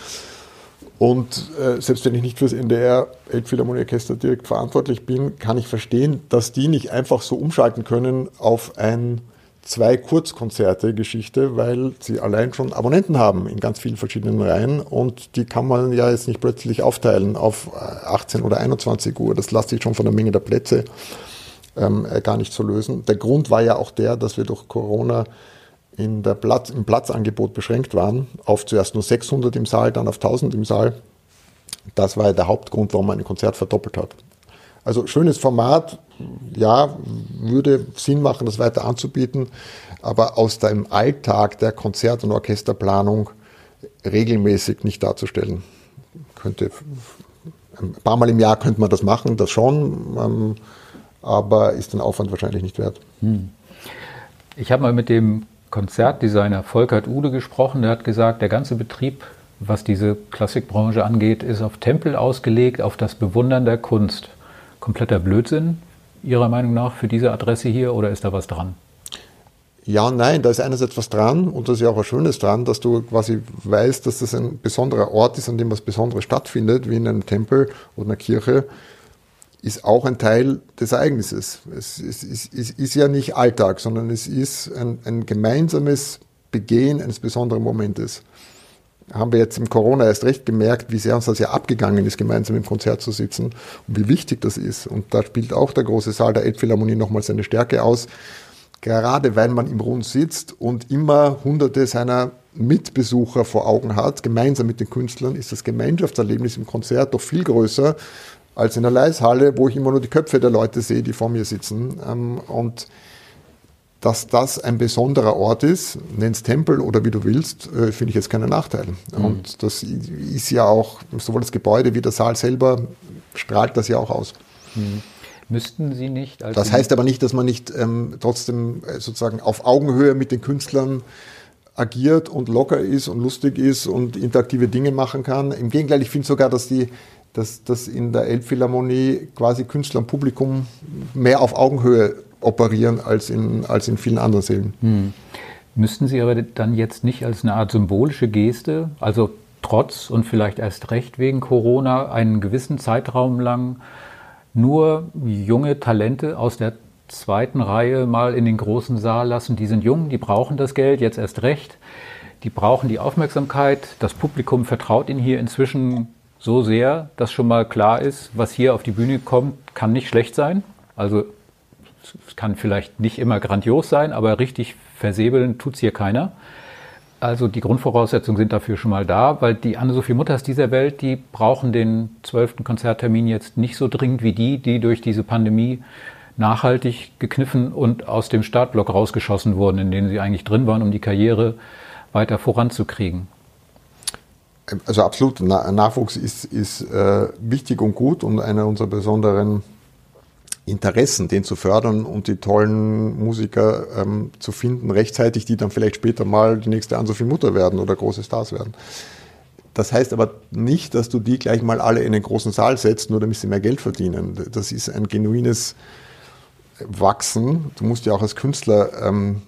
Und äh, selbst wenn ich nicht fürs NDR Elbphilharmonieorchester direkt verantwortlich bin, kann ich verstehen, dass die nicht einfach so umschalten können auf ein zwei Kurzkonzerte Geschichte, weil sie allein schon Abonnenten haben in ganz vielen verschiedenen Reihen und die kann man ja jetzt nicht plötzlich aufteilen auf 18 oder 21 Uhr. Das lässt sich schon von der Menge der Plätze ähm, äh, gar nicht zu lösen. Der Grund war ja auch der, dass wir durch Corona in der Platz, im Platzangebot beschränkt waren, auf zuerst nur 600 im Saal, dann auf 1000 im Saal. Das war ja der Hauptgrund, warum man ein Konzert verdoppelt hat. Also schönes Format, ja, würde Sinn machen, das weiter anzubieten, aber aus dem Alltag der Konzert- und Orchesterplanung regelmäßig nicht darzustellen. Könnte ein paar Mal im Jahr könnte man das machen, das schon. Ähm, aber ist den Aufwand wahrscheinlich nicht wert. Hm. Ich habe mal mit dem Konzertdesigner Volkert Ude gesprochen, der hat gesagt, der ganze Betrieb, was diese Klassikbranche angeht, ist auf Tempel ausgelegt, auf das Bewundern der Kunst. Kompletter Blödsinn, Ihrer Meinung nach, für diese Adresse hier oder ist da was dran? Ja nein, da ist einerseits was dran und das ist ja auch was Schönes dran, dass du quasi weißt, dass das ein besonderer Ort ist, an dem was Besonderes stattfindet, wie in einem Tempel oder einer Kirche ist auch ein Teil des Ereignisses. Es, es, es, es ist ja nicht Alltag, sondern es ist ein, ein, gemeinsames Begehen eines besonderen Momentes. Haben wir jetzt im Corona erst recht gemerkt, wie sehr uns das ja abgegangen ist, gemeinsam im Konzert zu sitzen und wie wichtig das ist. Und da spielt auch der große Saal der Elbphilharmonie nochmal seine Stärke aus. Gerade weil man im Rund sitzt und immer hunderte seiner Mitbesucher vor Augen hat, gemeinsam mit den Künstlern, ist das Gemeinschaftserlebnis im Konzert doch viel größer, als in der Leishalle, wo ich immer nur die Köpfe der Leute sehe, die vor mir sitzen. Ähm, und dass das ein besonderer Ort ist, nenn's Tempel oder wie du willst, äh, finde ich jetzt keinen Nachteil. Mhm. Und das ist ja auch, sowohl das Gebäude wie der Saal selber strahlt das ja auch aus. Mhm. Müssten Sie nicht? das heißt aber nicht, dass man nicht ähm, trotzdem äh, sozusagen auf Augenhöhe mit den Künstlern agiert und locker ist und lustig ist und interaktive Dinge machen kann. Im Gegenteil, ich finde sogar, dass die dass, dass in der Elbphilharmonie quasi Künstler und Publikum mehr auf Augenhöhe operieren als in, als in vielen anderen Sälen. Hm. Müssten Sie aber dann jetzt nicht als eine Art symbolische Geste, also trotz und vielleicht erst recht wegen Corona, einen gewissen Zeitraum lang nur junge Talente aus der zweiten Reihe mal in den großen Saal lassen. Die sind jung, die brauchen das Geld, jetzt erst recht. Die brauchen die Aufmerksamkeit. Das Publikum vertraut ihnen hier inzwischen so sehr, dass schon mal klar ist, was hier auf die Bühne kommt, kann nicht schlecht sein. Also es kann vielleicht nicht immer grandios sein, aber richtig versäbeln tut es hier keiner. Also die Grundvoraussetzungen sind dafür schon mal da, weil die Anne-Sophie Mutters dieser Welt, die brauchen den zwölften Konzerttermin jetzt nicht so dringend wie die, die durch diese Pandemie nachhaltig gekniffen und aus dem Startblock rausgeschossen wurden, in denen sie eigentlich drin waren, um die Karriere weiter voranzukriegen also absolut, Nachwuchs ist, ist äh, wichtig und gut und einer unserer besonderen Interessen, den zu fördern und die tollen Musiker ähm, zu finden, rechtzeitig, die dann vielleicht später mal die nächste Ann-Sophie Mutter werden oder große Stars werden. Das heißt aber nicht, dass du die gleich mal alle in den großen Saal setzt, nur damit sie mehr Geld verdienen. Das ist ein genuines Wachsen. Du musst ja auch als Künstler ähm,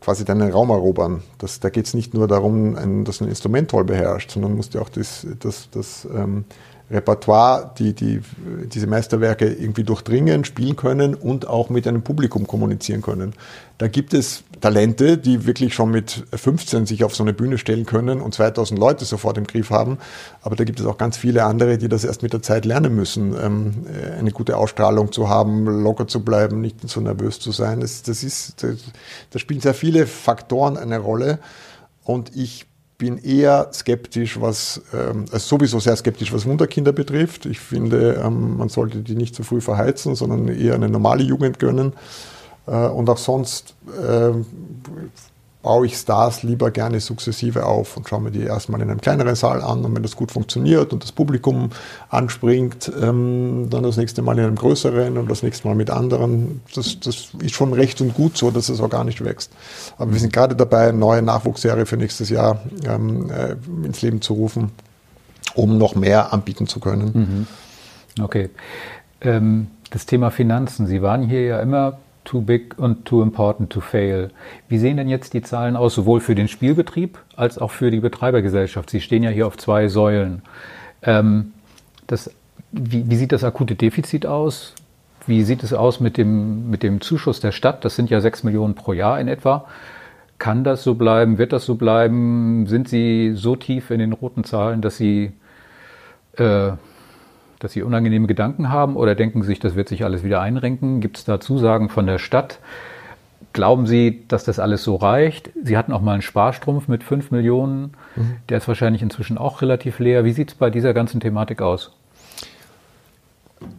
quasi deinen Raum erobern. Das, da geht es nicht nur darum, ein, dass du ein Instrument toll beherrschst, sondern musst ja auch das, das, das ähm, Repertoire, die, die diese Meisterwerke irgendwie durchdringen, spielen können und auch mit einem Publikum kommunizieren können. Da gibt es Talente, die wirklich schon mit 15 sich auf so eine Bühne stellen können und 2000 Leute sofort im Griff haben. Aber da gibt es auch ganz viele andere, die das erst mit der Zeit lernen müssen, ähm, eine gute Ausstrahlung zu haben, locker zu bleiben, nicht so nervös zu sein. Das, das ist, da spielen sehr viele Faktoren eine Rolle. Und ich bin eher skeptisch, was, ähm, also sowieso sehr skeptisch, was Wunderkinder betrifft. Ich finde, ähm, man sollte die nicht zu früh verheizen, sondern eher eine normale Jugend gönnen. Äh, und auch sonst äh, baue ich Stars lieber gerne sukzessive auf und schaue mir die erstmal in einem kleineren Saal an und wenn das gut funktioniert und das Publikum anspringt, ähm, dann das nächste Mal in einem größeren und das nächste Mal mit anderen. Das, das ist schon recht und gut so, dass es auch gar nicht wächst. Aber wir sind gerade dabei, eine neue Nachwuchsserie für nächstes Jahr ähm, äh, ins Leben zu rufen, um noch mehr anbieten zu können. Mhm. Okay. Ähm, das Thema Finanzen. Sie waren hier ja immer too big und too important to fail. Wie sehen denn jetzt die Zahlen aus, sowohl für den Spielbetrieb als auch für die Betreibergesellschaft? Sie stehen ja hier auf zwei Säulen. Ähm, das, wie, wie, sieht das akute Defizit aus? Wie sieht es aus mit dem, mit dem Zuschuss der Stadt? Das sind ja sechs Millionen pro Jahr in etwa. Kann das so bleiben? Wird das so bleiben? Sind Sie so tief in den roten Zahlen, dass Sie äh, dass Sie unangenehme Gedanken haben oder denken Sie sich, das wird sich alles wieder einrenken? Gibt es da Zusagen von der Stadt? Glauben Sie, dass das alles so reicht? Sie hatten auch mal einen Sparstrumpf mit 5 Millionen. Mhm. Der ist wahrscheinlich inzwischen auch relativ leer. Wie sieht es bei dieser ganzen Thematik aus?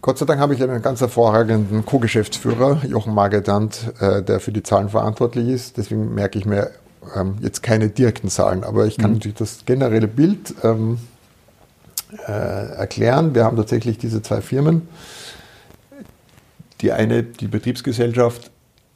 Gott sei Dank habe ich einen ganz hervorragenden Co-Geschäftsführer, Jochen Margedant, äh, der für die Zahlen verantwortlich ist. Deswegen merke ich mir ähm, jetzt keine direkten Zahlen, aber ich kann mhm. natürlich das generelle Bild ähm, äh, erklären. Wir haben tatsächlich diese zwei Firmen. Die eine, die Betriebsgesellschaft,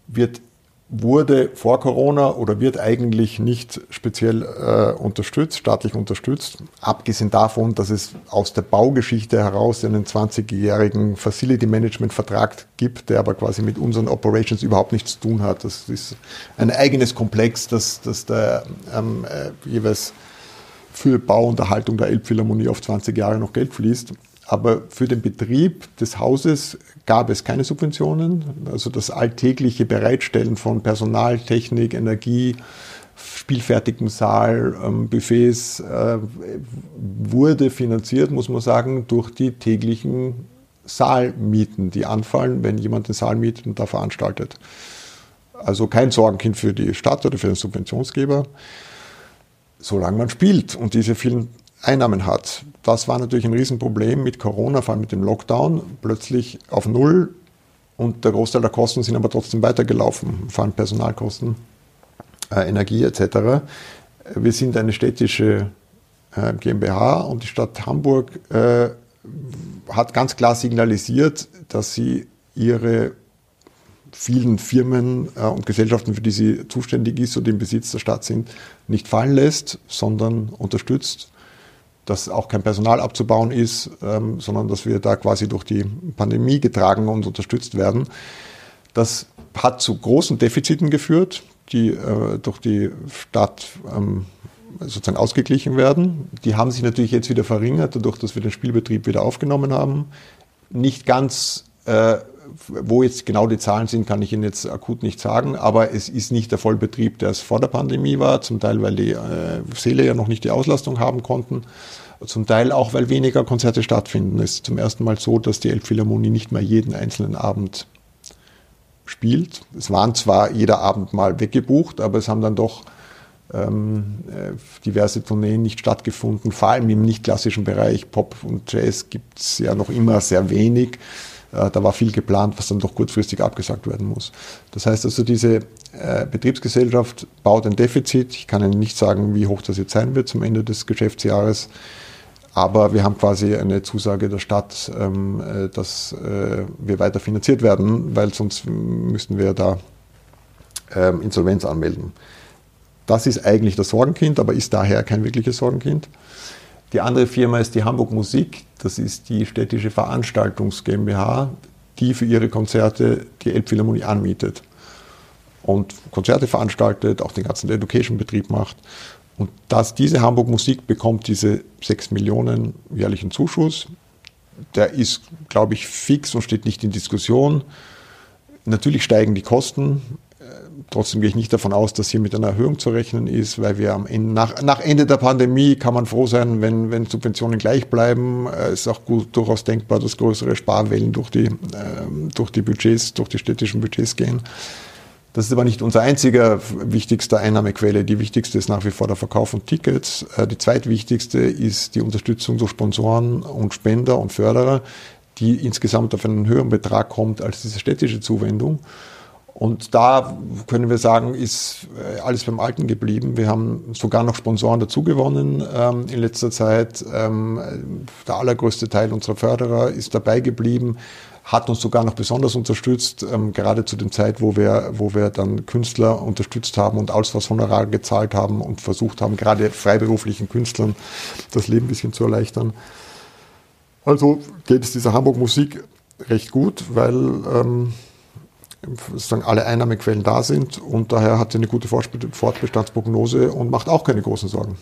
wird, wurde vor Corona oder wird eigentlich nicht speziell äh, unterstützt, staatlich unterstützt. Abgesehen davon, dass es aus der Baugeschichte heraus einen 20-jährigen Facility Management Vertrag gibt, der aber quasi mit unseren Operations überhaupt nichts zu tun hat. Das ist ein eigenes Komplex, das, das der ähm, äh, jeweils für Bauunterhaltung der Elbphilharmonie auf 20 Jahre noch Geld fließt. Aber für den Betrieb des Hauses gab es keine Subventionen. Also das alltägliche Bereitstellen von Personal, Technik, Energie, spielfertigem Saal, ähm, Buffets äh, wurde finanziert, muss man sagen, durch die täglichen Saalmieten, die anfallen, wenn jemand den Saal mietet und da veranstaltet. Also kein Sorgenkind für die Stadt oder für den Subventionsgeber solange man spielt und diese vielen Einnahmen hat. Das war natürlich ein Riesenproblem mit Corona, vor allem mit dem Lockdown, plötzlich auf Null und der Großteil der Kosten sind aber trotzdem weitergelaufen, vor allem Personalkosten, äh, Energie etc. Wir sind eine städtische äh, GmbH und die Stadt Hamburg äh, hat ganz klar signalisiert, dass sie ihre vielen Firmen äh, und Gesellschaften, für die sie zuständig ist und im Besitz der Stadt sind, nicht fallen lässt, sondern unterstützt, dass auch kein Personal abzubauen ist, ähm, sondern dass wir da quasi durch die Pandemie getragen und unterstützt werden. Das hat zu großen Defiziten geführt, die äh, durch die Stadt ähm, sozusagen ausgeglichen werden. Die haben sich natürlich jetzt wieder verringert, dadurch, dass wir den Spielbetrieb wieder aufgenommen haben. Nicht ganz äh, wo jetzt genau die Zahlen sind, kann ich Ihnen jetzt akut nicht sagen, aber es ist nicht der Vollbetrieb, der es vor der Pandemie war, zum Teil, weil die äh, Seele ja noch nicht die Auslastung haben konnten, zum Teil auch, weil weniger Konzerte stattfinden. Es ist zum ersten Mal so, dass die Elbphilharmonie nicht mehr jeden einzelnen Abend spielt. Es waren zwar jeder Abend mal weggebucht, aber es haben dann doch ähm, äh, diverse Tourneen nicht stattgefunden, vor allem im nicht klassischen Bereich Pop und Jazz gibt es ja noch immer sehr wenig. Äh, da war viel geplant, was dann doch kurzfristig abgesagt werden muss. Das heißt also, diese äh, Betriebsgesellschaft baut ein Defizit. Ich kann Ihnen nicht sagen, wie hoch das jetzt sein wird zum Ende des Geschäftsjahres. Aber wir haben quasi eine Zusage der Stadt, ähm, äh, dass wir weiter finanziert werden, weil sonst müssten wir da ähm, Insolvenz anmelden. Das ist eigentlich das Sorgenkind, aber ist daher kein wirkliches Sorgenkind. Die andere Firma ist die Hamburg Musik. Das ist die städtische Veranstaltungs GmbH, die für ihre Konzerte die Elbphilharmonie anmietet und Konzerte veranstaltet, auch den ganzen Education-Betrieb macht. Und dass diese Hamburg Musik bekommt diese 6 Millionen jährlichen Zuschuss, der ist, glaube ich, fix und steht nicht in Diskussion. Natürlich steigen die Kosten. Trotzdem gehe ich nicht davon aus, dass hier mit einer Erhöhung zu rechnen ist, weil wir am Ende, nach, nach Ende der Pandemie kann man froh sein, wenn, wenn Subventionen gleich bleiben. Es ist auch gut, durchaus denkbar, dass größere Sparwellen durch die, äh, durch die Budgets, durch die städtischen Budgets gehen. Das ist aber nicht unser einziger wichtigster Einnahmequelle. Die wichtigste ist nach wie vor der Verkauf von Tickets. Äh, die zweitwichtigste ist die Unterstützung durch Sponsoren und Spender und Förderer, die insgesamt auf einen höheren Betrag kommt als diese städtische Zuwendung. Und da können wir sagen, ist äh, alles beim Alten geblieben. Wir haben sogar noch Sponsoren dazugewonnen ähm, in letzter Zeit. Ähm, der allergrößte Teil unserer Förderer ist dabei geblieben, hat uns sogar noch besonders unterstützt, ähm, gerade zu dem Zeit, wo wir, wo wir dann Künstler unterstützt haben und Ausfallshonorar gezahlt haben und versucht haben, gerade freiberuflichen Künstlern das Leben ein bisschen zu erleichtern. Also geht es dieser Hamburg Musik recht gut, weil ähm, sozusagen alle Einnahmequellen da sind und daher hat sie eine gute Fortbestandsprognose und macht auch keine großen Sorgen.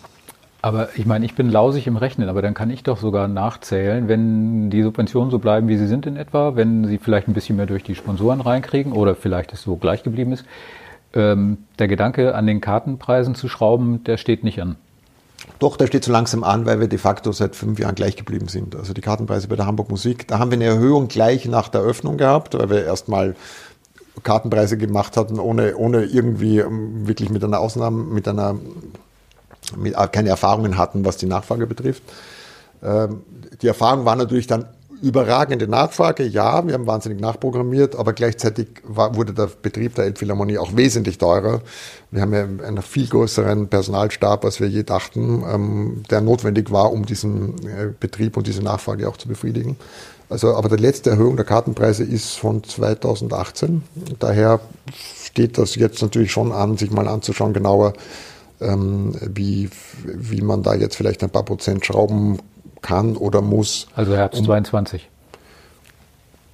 Aber ich meine, ich bin lausig im Rechnen, aber dann kann ich doch sogar nachzählen, wenn die Subventionen so bleiben, wie sie sind in etwa, wenn sie vielleicht ein bisschen mehr durch die Sponsoren reinkriegen oder vielleicht es so gleich geblieben ist. Ähm, der Gedanke, an den Kartenpreisen zu schrauben, der steht nicht an. Doch, der steht so langsam an, weil wir de facto seit fünf Jahren gleich geblieben sind. Also die Kartenpreise bei der Hamburg Musik, da haben wir eine Erhöhung gleich nach der Öffnung gehabt, weil wir erstmal Kartenpreise gemacht hatten, ohne, ohne irgendwie ähm, wirklich mit einer Ausnahme, mit einer, mit, äh, keine Erfahrungen hatten, was die Nachfrage betrifft. Ähm, die Erfahrung war natürlich dann überragende Nachfrage, ja, wir haben wahnsinnig nachprogrammiert, aber gleichzeitig war, wurde der Betrieb der Elbphilharmonie auch wesentlich teurer. Wir haben ja einen viel größeren Personalstab, als wir je dachten, ähm, der notwendig war, um diesen äh, Betrieb und diese Nachfrage auch zu befriedigen. Also, aber die letzte Erhöhung der Kartenpreise ist von 2018. Daher steht das jetzt natürlich schon an, sich mal anzuschauen, genauer, ähm, wie, wie man da jetzt vielleicht ein paar Prozent schrauben kann oder muss. Also Herbst um, 22.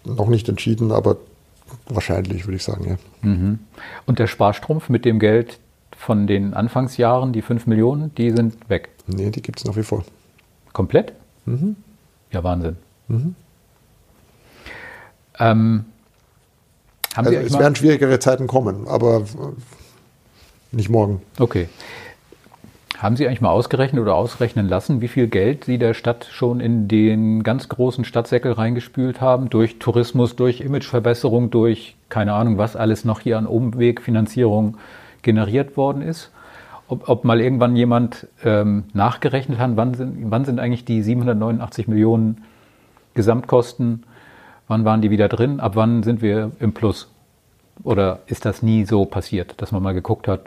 Noch nicht entschieden, aber wahrscheinlich, würde ich sagen, ja. Mhm. Und der Sparstrumpf mit dem Geld von den Anfangsjahren, die 5 Millionen, die sind weg? Nee, die gibt es nach wie vor. Komplett? Mhm. Ja, Wahnsinn. Mhm. Ähm, also es werden schwierigere Zeiten kommen, aber nicht morgen. Okay. Haben Sie eigentlich mal ausgerechnet oder ausrechnen lassen, wie viel Geld Sie der Stadt schon in den ganz großen Stadtsäckel reingespült haben, durch Tourismus, durch Imageverbesserung, durch keine Ahnung, was alles noch hier an Umwegfinanzierung generiert worden ist? Ob, ob mal irgendwann jemand ähm, nachgerechnet hat, wann sind, wann sind eigentlich die 789 Millionen Gesamtkosten Wann waren die wieder drin? Ab wann sind wir im Plus? Oder ist das nie so passiert, dass man mal geguckt hat,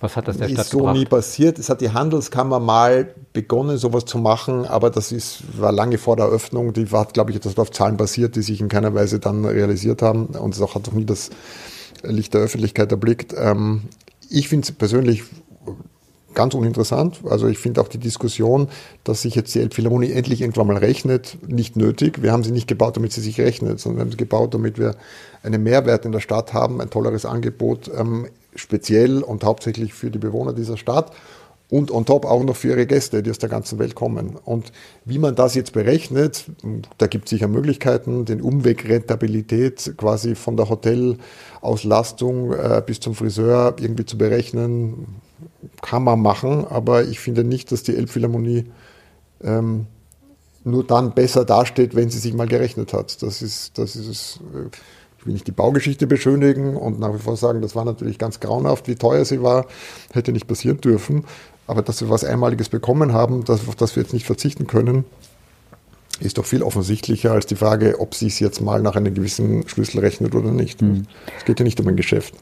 was hat das der Stadt so gebracht? nie passiert. Es hat die Handelskammer mal begonnen, sowas zu machen, aber das ist, war lange vor der Eröffnung. Die war, glaube ich, etwas auf Zahlen basiert, die sich in keiner Weise dann realisiert haben. Und es hat auch nie das Licht der Öffentlichkeit erblickt. Ähm, ich finde es persönlich ganz uninteressant. Also ich finde auch die Diskussion, dass sich jetzt die Elbphilharmonie endlich irgendwann mal rechnet, nicht nötig. Wir haben sie nicht gebaut, damit sie sich rechnet, sondern wir haben sie gebaut, damit wir einen Mehrwert in der Stadt haben, ein tolleres Angebot, ähm, speziell und hauptsächlich für die Bewohner dieser Stadt und on top auch noch für ihre Gäste, die aus der ganzen Welt kommen. Und wie man das jetzt berechnet, da gibt es sicher Möglichkeiten, den Umweg Rentabilität quasi von der Hotelauslastung äh, bis zum Friseur irgendwie zu berechnen, kann man machen, aber ich finde nicht, dass die Elbphilharmonie ähm, nur dann besser dasteht, wenn sie sich mal gerechnet hat. Das ist, das ist. Äh, ich will nicht die Baugeschichte beschönigen und nach wie vor sagen, das war natürlich ganz grauenhaft, wie teuer sie war, hätte nicht passieren dürfen. Aber dass wir was Einmaliges bekommen haben, das, auf das wir jetzt nicht verzichten können, ist doch viel offensichtlicher als die Frage, ob sie es jetzt mal nach einem gewissen Schlüssel rechnet oder nicht. Mhm. Es geht ja nicht um ein Geschäft.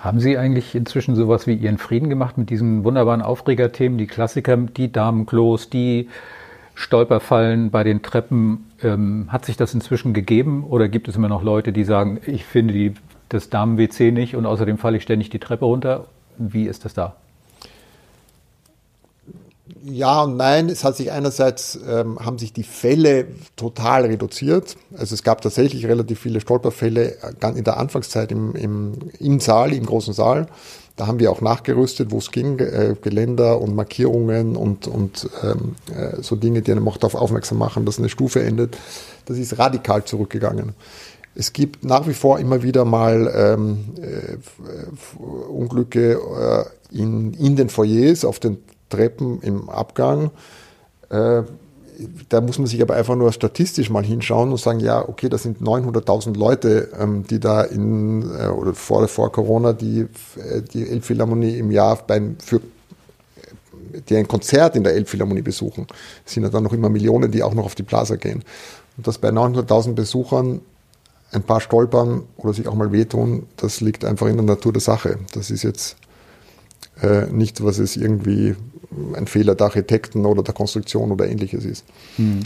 Haben Sie eigentlich inzwischen sowas wie Ihren Frieden gemacht mit diesen wunderbaren Aufregerthemen, die Klassiker, die Damenklos, die Stolperfallen bei den Treppen? Ähm, hat sich das inzwischen gegeben oder gibt es immer noch Leute, die sagen, ich finde die, das Damen-WC nicht und außerdem falle ich ständig die Treppe runter? Wie ist das da? ja und nein. Es hat sich einerseits, ähm, haben sich die Fälle total reduziert. Also es gab tatsächlich relativ viele Stolperfälle äh, in der Anfangszeit im, im, im Saal, im großen Saal. Da haben wir auch nachgerüstet, wo es ging, äh, Geländer und Markierungen und, und ähm, äh, so Dinge, die einem auch darauf aufmerksam machen, dass eine Stufe endet. Das ist radikal zurückgegangen. Es gibt nach wie vor immer wieder mal ähm, äh, Unglücke äh, in, in den Foyers, auf den Treppen im Abgang. Da muss man sich aber einfach nur statistisch mal hinschauen und sagen, ja, okay, das sind 900.000 Leute, ähm, die da in, äh, oder vor, vor Corona, die, äh, die Elbphilharmonie im Jahr beim, für, die ein Konzert in der Elbphilharmonie besuchen. Es sind ja dann noch immer Millionen, die auch noch auf die Plaza gehen. Und dass bei 900.000 Besuchern ein paar stolpern oder sich auch mal wehtun, das liegt einfach in der Natur der Sache. Das ist jetzt äh, nichts, was es irgendwie ein Fehler der Architekten oder der Konstruktion oder ähnliches ist. Hm.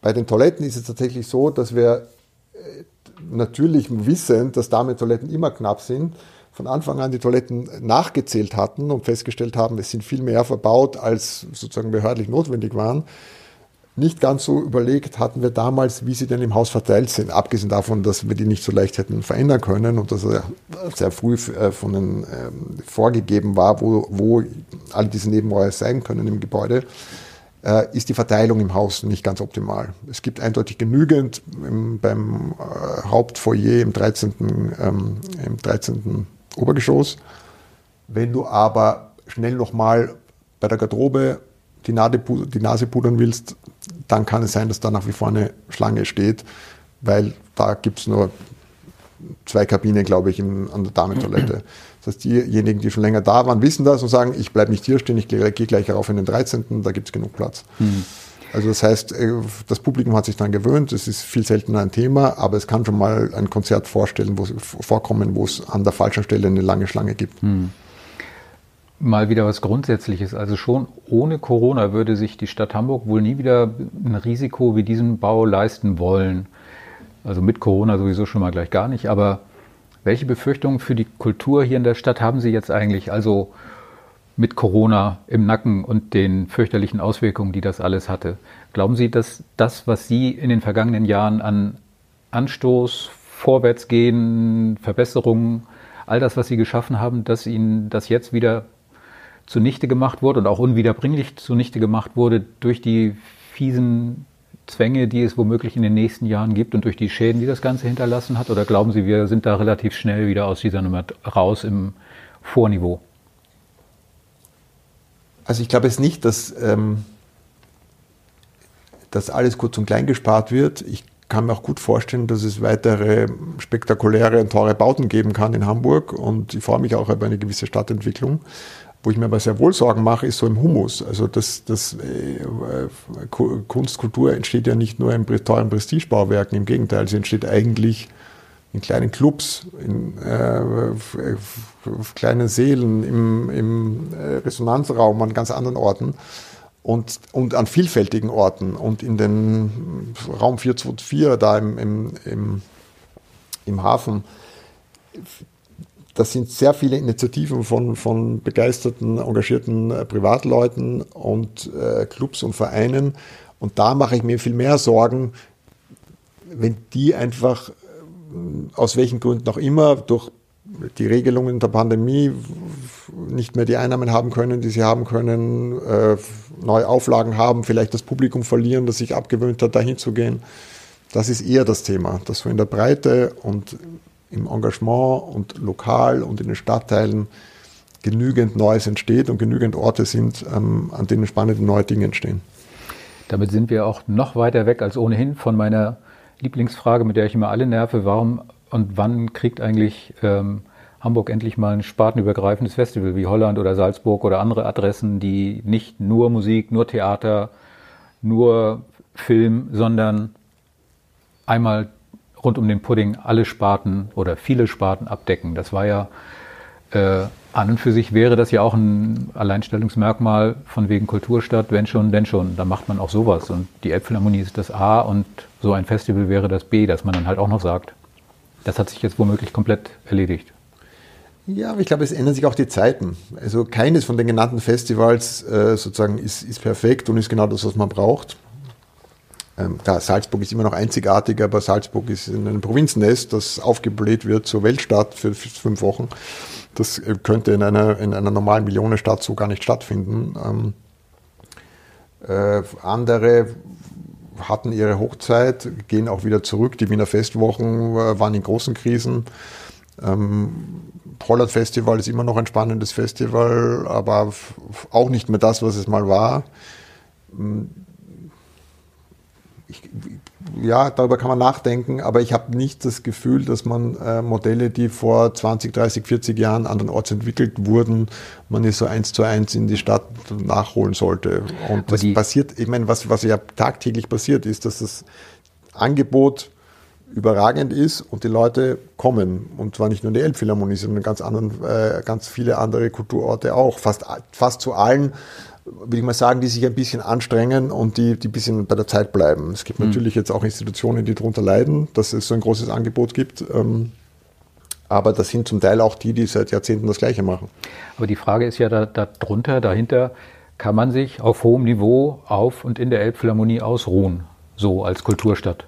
Bei den Toiletten ist es tatsächlich so, dass wir äh, natürlich wissen, dass Damen-Toiletten immer knapp sind, von Anfang an die Toiletten nachgezählt hatten und festgestellt haben, es sind viel mehr verbaut, als sozusagen behördlich notwendig waren nicht ganz so überlegt hatten wir damals, wie sie denn im Haus verteilt sind. Abgesehen davon, dass wir die nicht so leicht hätten verändern können und dass er sehr früh äh, von den ähm, vorgegeben war, wo, wo all diese Nebenräume sein können im Gebäude, äh, ist die Verteilung im Haus nicht ganz optimal. Es gibt eindeutig genügend im, beim äh, Hauptfoyer im 13. Ähm, im 13. Obergeschoss. Wenn du aber schnell nochmal bei der Garderobe die, Nase, die Nase pudern willst, dann kann es sein, dass da nach wie vor eine Schlange steht, weil da gibt es nur zwei Kabinen, glaube ich, in, an der Damentoilette. Das heißt, diejenigen, die schon länger da waren, wissen das und sagen, ich bleibe nicht hier stehen, ich gehe gleich rauf in den 13., da gibt es genug Platz. Mhm. Also das heißt, äh, das Publikum hat sich daran gewöhnt, es ist viel seltener ein Thema, aber es kann schon mal ein Konzert vorstellen, wo, vorkommen, wo es an der falschen Stelle eine lange Schlange gibt. Mhm mal wieder was Grundsätzliches. Also schon ohne Corona würde sich die Stadt Hamburg wohl nie wieder ein Risiko wie diesen Bau leisten wollen. Also mit Corona sowieso schon mal gleich gar nicht. Aber welche Befürchtungen für die Kultur hier in der Stadt haben Sie jetzt eigentlich? Also mit Corona im Nacken und den fürchterlichen Auswirkungen, die das alles hatte. Glauben Sie, dass das, was Sie in den vergangenen Jahren an Anstoß, Vorwärtsgehen, Verbesserungen, all das, was Sie geschaffen haben, dass Ihnen das jetzt wieder zunichte gemacht wurde und auch unwiederbringlich zunichte gemacht wurde durch die fiesen Zwänge, die es womöglich in den nächsten Jahren gibt und durch die Schäden, die das Ganze hinterlassen hat? Oder glauben Sie, wir sind da relativ schnell wieder aus dieser Nummer raus im Vorniveau? Also ich glaube es nicht, dass, ähm, dass alles kurz und klein gespart wird. Ich kann mir auch gut vorstellen, dass es weitere spektakuläre und teure Bauten geben kann in Hamburg und ich freue mich auch über eine gewisse Stadtentwicklung. Wo ich mir aber sehr wohl Sorgen mache, ist so im Humus. Also das, das äh, Kunst, Kultur entsteht ja nicht nur in teuren Prestigebauwerken, im Gegenteil, sie entsteht eigentlich in kleinen Clubs, in äh, kleinen Seelen, im, im äh, Resonanzraum, an ganz anderen Orten und, und an vielfältigen Orten. Und in den Raum 424 da im, im, im, im Hafen das sind sehr viele Initiativen von, von begeisterten, engagierten äh, Privatleuten und äh, Clubs und Vereinen. Und da mache ich mir viel mehr Sorgen, wenn die einfach, äh, aus welchen Gründen auch immer, durch die Regelungen der Pandemie nicht mehr die Einnahmen haben können, die sie haben können, äh, neue Auflagen haben, vielleicht das Publikum verlieren, das sich abgewöhnt hat, dahin zu gehen. Das ist eher das Thema, dass so in der Breite und im Engagement und lokal und in den Stadtteilen genügend Neues entsteht und genügend Orte sind, ähm, an denen spannende neue Dinge entstehen. Damit sind wir auch noch weiter weg als ohnehin von meiner Lieblingsfrage, mit der ich immer alle nerve. Warum und wann kriegt eigentlich ähm, Hamburg endlich mal ein spartenübergreifendes Festival wie Holland oder Salzburg oder andere Adressen, die nicht nur Musik, nur Theater, nur Film, sondern einmal rund um den Pudding alle Sparten oder viele Sparten abdecken. Das war ja äh, an und für sich wäre das ja auch ein Alleinstellungsmerkmal von wegen Kulturstadt, wenn schon, denn schon. Da macht man auch sowas. Und die Elbphilharmonie ist das A und so ein Festival wäre das B, dass man dann halt auch noch sagt. Das hat sich jetzt womöglich komplett erledigt. Ja, aber ich glaube, es ändern sich auch die Zeiten. Also keines von den genannten Festivals äh, sozusagen ist, ist perfekt und ist genau das, was man braucht. Ähm, klar, Salzburg ist immer noch einzigartig, aber Salzburg ist in einem Provinznest, das aufgebläht wird zur Weltstadt für fünf Wochen. Das könnte in einer, in einer normalen Millionenstadt so gar nicht stattfinden. Ähm, äh, andere hatten ihre Hochzeit, gehen auch wieder zurück. Die Wiener Festwochen äh, waren in großen Krisen. Ähm, Holland Festival ist immer noch ein spannendes Festival, aber auch nicht mehr das, was es mal war. Ich, ja, darüber kann man nachdenken, aber ich habe nicht das Gefühl, dass man äh, Modelle, die vor 20, 30, 40 Jahren andernorts entwickelt wurden, man ist so eins zu eins in die Stadt nachholen sollte. Und das passiert, ich meine, was, was ja tagtäglich passiert, ist, dass das Angebot überragend ist und die Leute kommen. Und zwar nicht nur die Elbphilharmonie, sondern ganz, anderen, äh, ganz viele andere Kulturorte auch. Fast, fast zu allen, würde ich mal sagen, die sich ein bisschen anstrengen und die, die ein bisschen bei der Zeit bleiben. Es gibt mhm. natürlich jetzt auch Institutionen, die darunter leiden, dass es so ein großes Angebot gibt. Ähm, aber das sind zum Teil auch die, die seit Jahrzehnten das Gleiche machen. Aber die Frage ist ja da, darunter, dahinter, kann man sich auf hohem Niveau auf und in der Elbphilharmonie ausruhen, so als Kulturstadt?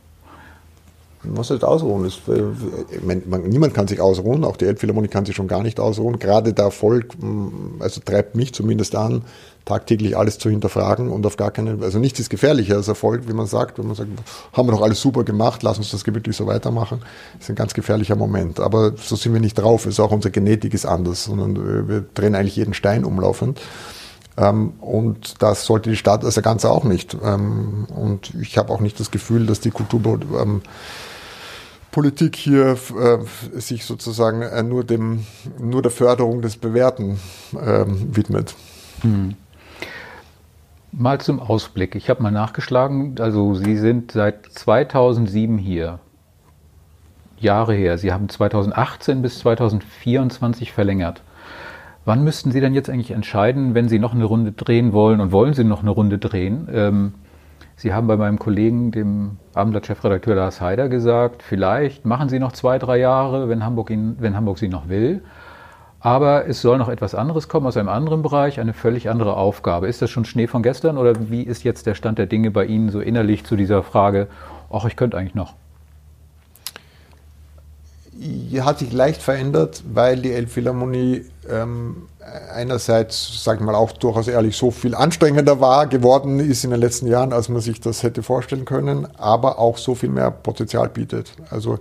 Was heißt ausruhen? Das, äh, man, niemand kann sich ausruhen, auch die Elbphilharmonie kann sich schon gar nicht ausruhen. Gerade der Erfolg, mm, also treibt mich zumindest an, tagtäglich alles zu hinterfragen und auf gar keinen, also nichts ist gefährlicher als Erfolg, wie man sagt, wenn man sagt, haben wir doch alles super gemacht, lass uns das gemütlich so weitermachen. Das ist ein ganz gefährlicher Moment. Aber so sind wir nicht drauf, ist auch unsere Genetik ist anders, sondern wir drehen eigentlich jeden Stein umlaufend. Ähm, und das sollte die Stadt als Ganze auch nicht. Ähm, und ich habe auch nicht das Gefühl, dass die Kultur Politik hier äh, sich sozusagen äh, nur, dem, nur der Förderung des Bewerten äh, widmet. Hm. Mal zum Ausblick. Ich habe mal nachgeschlagen. Also Sie sind seit 2007 hier. Jahre her. Sie haben 2018 bis 2024 verlängert. Wann müssten Sie denn jetzt eigentlich entscheiden, wenn Sie noch eine Runde drehen wollen und wollen Sie noch eine Runde drehen? Ähm, Sie haben bei meinem Kollegen, dem Abendblatt-Chefredakteur Lars Heider, gesagt, vielleicht machen Sie noch zwei, drei Jahre, wenn Hamburg, ihn, wenn Hamburg Sie noch will. Aber es soll noch etwas anderes kommen aus einem anderen Bereich, eine völlig andere Aufgabe. Ist das schon Schnee von gestern oder wie ist jetzt der Stand der Dinge bei Ihnen so innerlich zu dieser Frage, ach, ich könnte eigentlich noch? hat sich leicht verändert, weil die Elbphilharmonie ähm, einerseits, sage ich mal, auch durchaus ehrlich so viel anstrengender war, geworden ist in den letzten Jahren, als man sich das hätte vorstellen können, aber auch so viel mehr Potenzial bietet. Also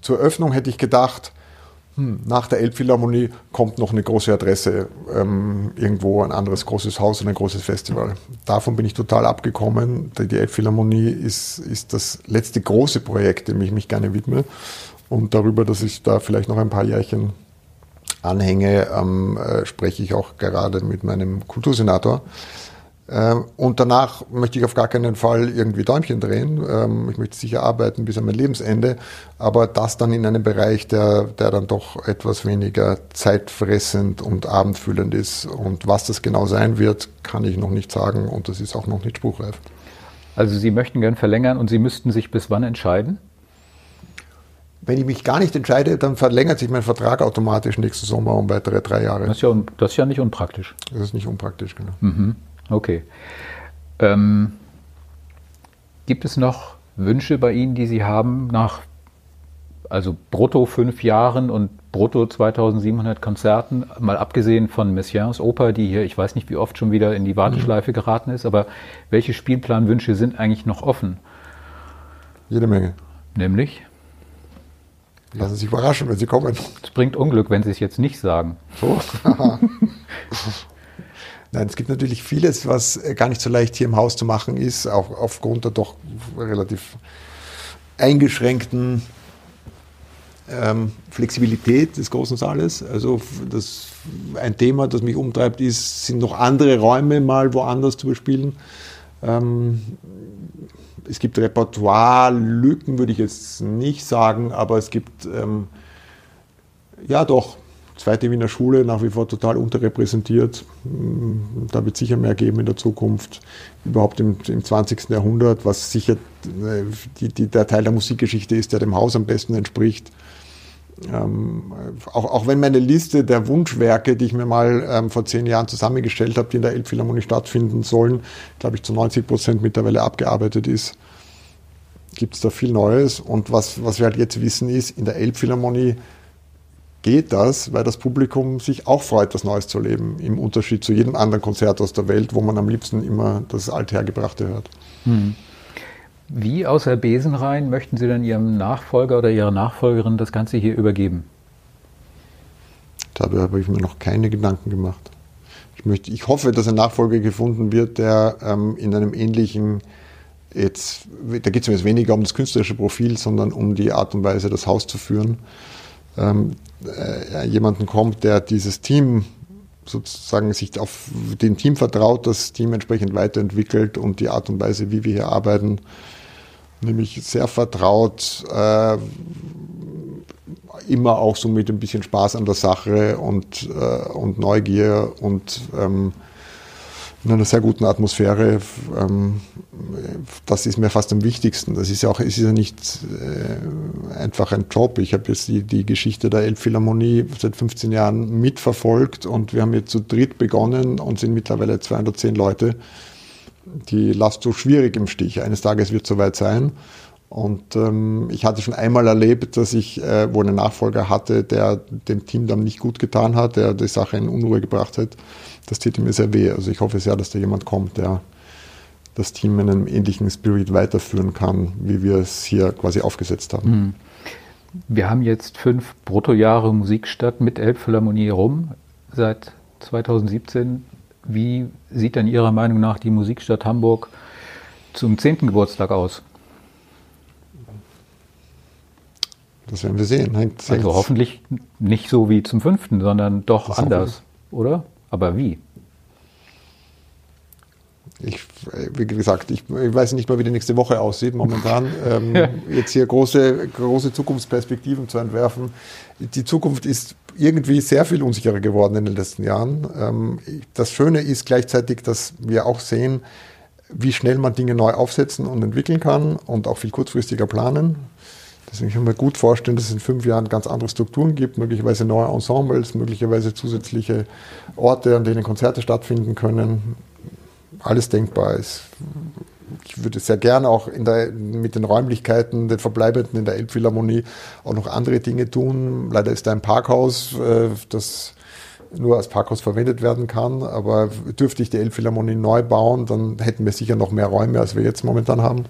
zur Öffnung hätte ich gedacht, hm, nach der Elbphilharmonie kommt noch eine große Adresse, ähm, irgendwo ein anderes großes Haus und ein großes Festival. Davon bin ich total abgekommen. Die Elbphilharmonie ist, ist das letzte große Projekt, dem ich mich gerne widme. Und darüber, dass ich da vielleicht noch ein paar Jährchen anhänge, ähm, äh, spreche ich auch gerade mit meinem Kultursenator ähm, und danach möchte ich auf gar keinen Fall irgendwie Däumchen drehen. Ähm, ich möchte sicher arbeiten bis an mein Lebensende, aber das dann in einem Bereich, der, der dann doch etwas weniger zeitfressend und abendfüllend ist. Und was das genau sein wird, kann ich noch nicht sagen und das ist auch noch nicht spruchreif. Also Sie möchten gern verlängern und Sie müssten sich bis wann entscheiden? Wenn ich mich gar nicht entscheide, dann verlängert sich mein Vertrag automatisch nächsten Sommer um weitere drei Jahre. Das ist ja, das ist ja nicht unpraktisch. Das ist nicht unpraktisch, genau. Mhm. Okay. Ähm, gibt es noch Wünsche bei Ihnen, die Sie haben nach also brutto fünf Jahren und brutto 2700 Konzerten, mal abgesehen von Messiaens Oper, die hier, ich weiß nicht wie oft schon wieder in die Warteschleife mhm. geraten ist, aber welche Spielplanwünsche sind eigentlich noch offen? Jede Menge. Nämlich? Lassen Sie sich überraschen, wenn Sie kommen. Es bringt Unglück, wenn Sie es jetzt nicht sagen. So. Nein, es gibt natürlich vieles, was äh, gar nicht so leicht hier im Haus zu machen ist, auch aufgrund der doch relativ eingeschränkten ähm, Flexibilität des großen Saales. Also das, ein Thema, das mich umtreibt, ist, sind noch andere Räume mal woanders zu bespielen. Ähm, es gibt Repertoire-Lücken, würde ich jetzt nicht sagen, aber es gibt ähm, ja doch zweite Wiener Schule nach wie vor total unterrepräsentiert. Mm, da wird sicher mehr geben in der Zukunft, überhaupt im, im 20. Jahrhundert, was sicher äh, die, die, der Teil der Musikgeschichte ist, der dem Haus am besten entspricht. Ähm, auch, auch wenn meine Liste der Wunschwerke, die ich mir mal ähm, vor zehn Jahren zusammengestellt habe, die in der Elbphilharmonie stattfinden sollen, glaube ich zu 90 Prozent mittlerweile abgearbeitet ist, gibt es da viel Neues. Und was, was wir halt jetzt wissen ist, in der Elbphilharmonie geht das, weil das Publikum sich auch freut, was Neues zu erleben, im Unterschied zu jedem anderen Konzert aus der Welt, wo man am liebsten immer das Althergebrachte hört. Hm. Wie außer Besenrein möchten Sie denn Ihrem Nachfolger oder Ihrer Nachfolgerin das Ganze hier übergeben? Darüber habe ich mir noch keine Gedanken gemacht. Ich, möchte, ich hoffe, dass ein Nachfolger gefunden wird, der ähm, in einem ähnlichen, jetzt, da geht es mir jetzt weniger um das künstlerische Profil, sondern um die Art und Weise, das Haus zu führen. Ähm, äh, jemanden kommt, der dieses Team sozusagen sich auf dem Team vertraut, das Team entsprechend weiterentwickelt und die Art und Weise, wie wir hier arbeiten, nämlich sehr vertraut, äh, immer auch so mit ein bisschen Spaß an der Sache und, äh, und Neugier und ähm, in einer sehr guten Atmosphäre. Ähm, das ist mir fast am wichtigsten. Das ist ja auch, ist ja nicht äh, einfach ein Job. Ich habe jetzt die, die Geschichte der Elbphilharmonie seit 15 Jahren mitverfolgt und wir haben jetzt zu dritt begonnen und sind mittlerweile 210 Leute. Die lasst so schwierig im Stich. Eines Tages wird es soweit sein. Und ähm, ich hatte schon einmal erlebt, dass ich äh, wohl einen Nachfolger hatte, der dem Team dann nicht gut getan hat, der die Sache in Unruhe gebracht hat. Das täte mir sehr weh. Also ich hoffe sehr, dass da jemand kommt, der das Team in einem ähnlichen Spirit weiterführen kann, wie wir es hier quasi aufgesetzt haben. Hm. Wir haben jetzt fünf Bruttojahre Musikstadt mit Elbphilharmonie rum seit 2017. Wie sieht denn Ihrer Meinung nach die Musikstadt Hamburg zum zehnten Geburtstag aus? Das werden wir sehen. Hängt, also hoffentlich nicht so wie zum fünften, sondern doch anders, oder? Aber wie? Ich, wie gesagt, ich, ich, weiß nicht mal, wie die nächste Woche aussieht momentan. Ähm, jetzt hier große, große Zukunftsperspektiven zu entwerfen. Die Zukunft ist irgendwie sehr viel unsicherer geworden in den letzten Jahren. Ähm, das Schöne ist gleichzeitig, dass wir auch sehen, wie schnell man Dinge neu aufsetzen und entwickeln kann und auch viel kurzfristiger planen. Deswegen kann ich mir gut vorstellen, dass es in fünf Jahren ganz andere Strukturen gibt, möglicherweise neue Ensembles, möglicherweise zusätzliche Orte, an denen Konzerte stattfinden können. Alles denkbar ist. Ich würde sehr gerne auch der, mit den Räumlichkeiten, den Verbleibenden in der Elbphilharmonie auch noch andere Dinge tun. Leider ist da ein Parkhaus, äh, das nur als Parkhaus verwendet werden kann. Aber dürfte ich die Elbphilharmonie neu bauen, dann hätten wir sicher noch mehr Räume, als wir jetzt momentan haben,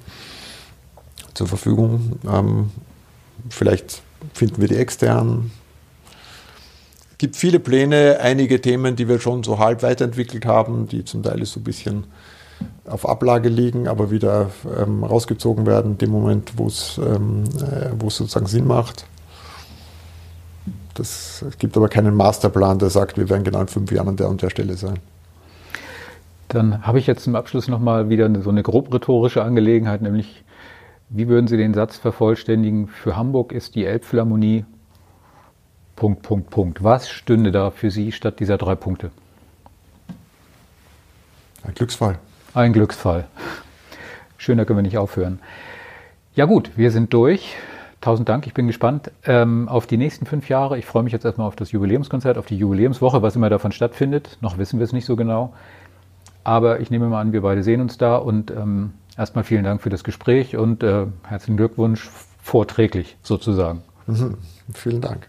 zur Verfügung. Ähm, Vielleicht finden wir die externen. Es gibt viele Pläne, einige Themen, die wir schon so halb weiterentwickelt haben, die zum Teil so ein bisschen auf Ablage liegen, aber wieder ähm, rausgezogen werden, in dem Moment, wo es ähm, äh, sozusagen Sinn macht. Das, es gibt aber keinen Masterplan, der sagt, wir werden genau in fünf Jahren an der und der Stelle sein. Dann habe ich jetzt zum Abschluss nochmal wieder so eine grob rhetorische Angelegenheit, nämlich wie würden Sie den Satz vervollständigen? Für Hamburg ist die Elbphilharmonie Punkt, Punkt, Punkt. Was stünde da für Sie statt dieser drei Punkte? Ein Glücksfall. Ein Glücksfall. Schöner können wir nicht aufhören. Ja gut, wir sind durch. Tausend Dank, ich bin gespannt ähm, auf die nächsten fünf Jahre. Ich freue mich jetzt erstmal auf das Jubiläumskonzert, auf die Jubiläumswoche, was immer davon stattfindet. Noch wissen wir es nicht so genau. Aber ich nehme mal an, wir beide sehen uns da und ähm, Erstmal vielen Dank für das Gespräch und äh, herzlichen Glückwunsch vorträglich sozusagen. Mhm. Vielen Dank.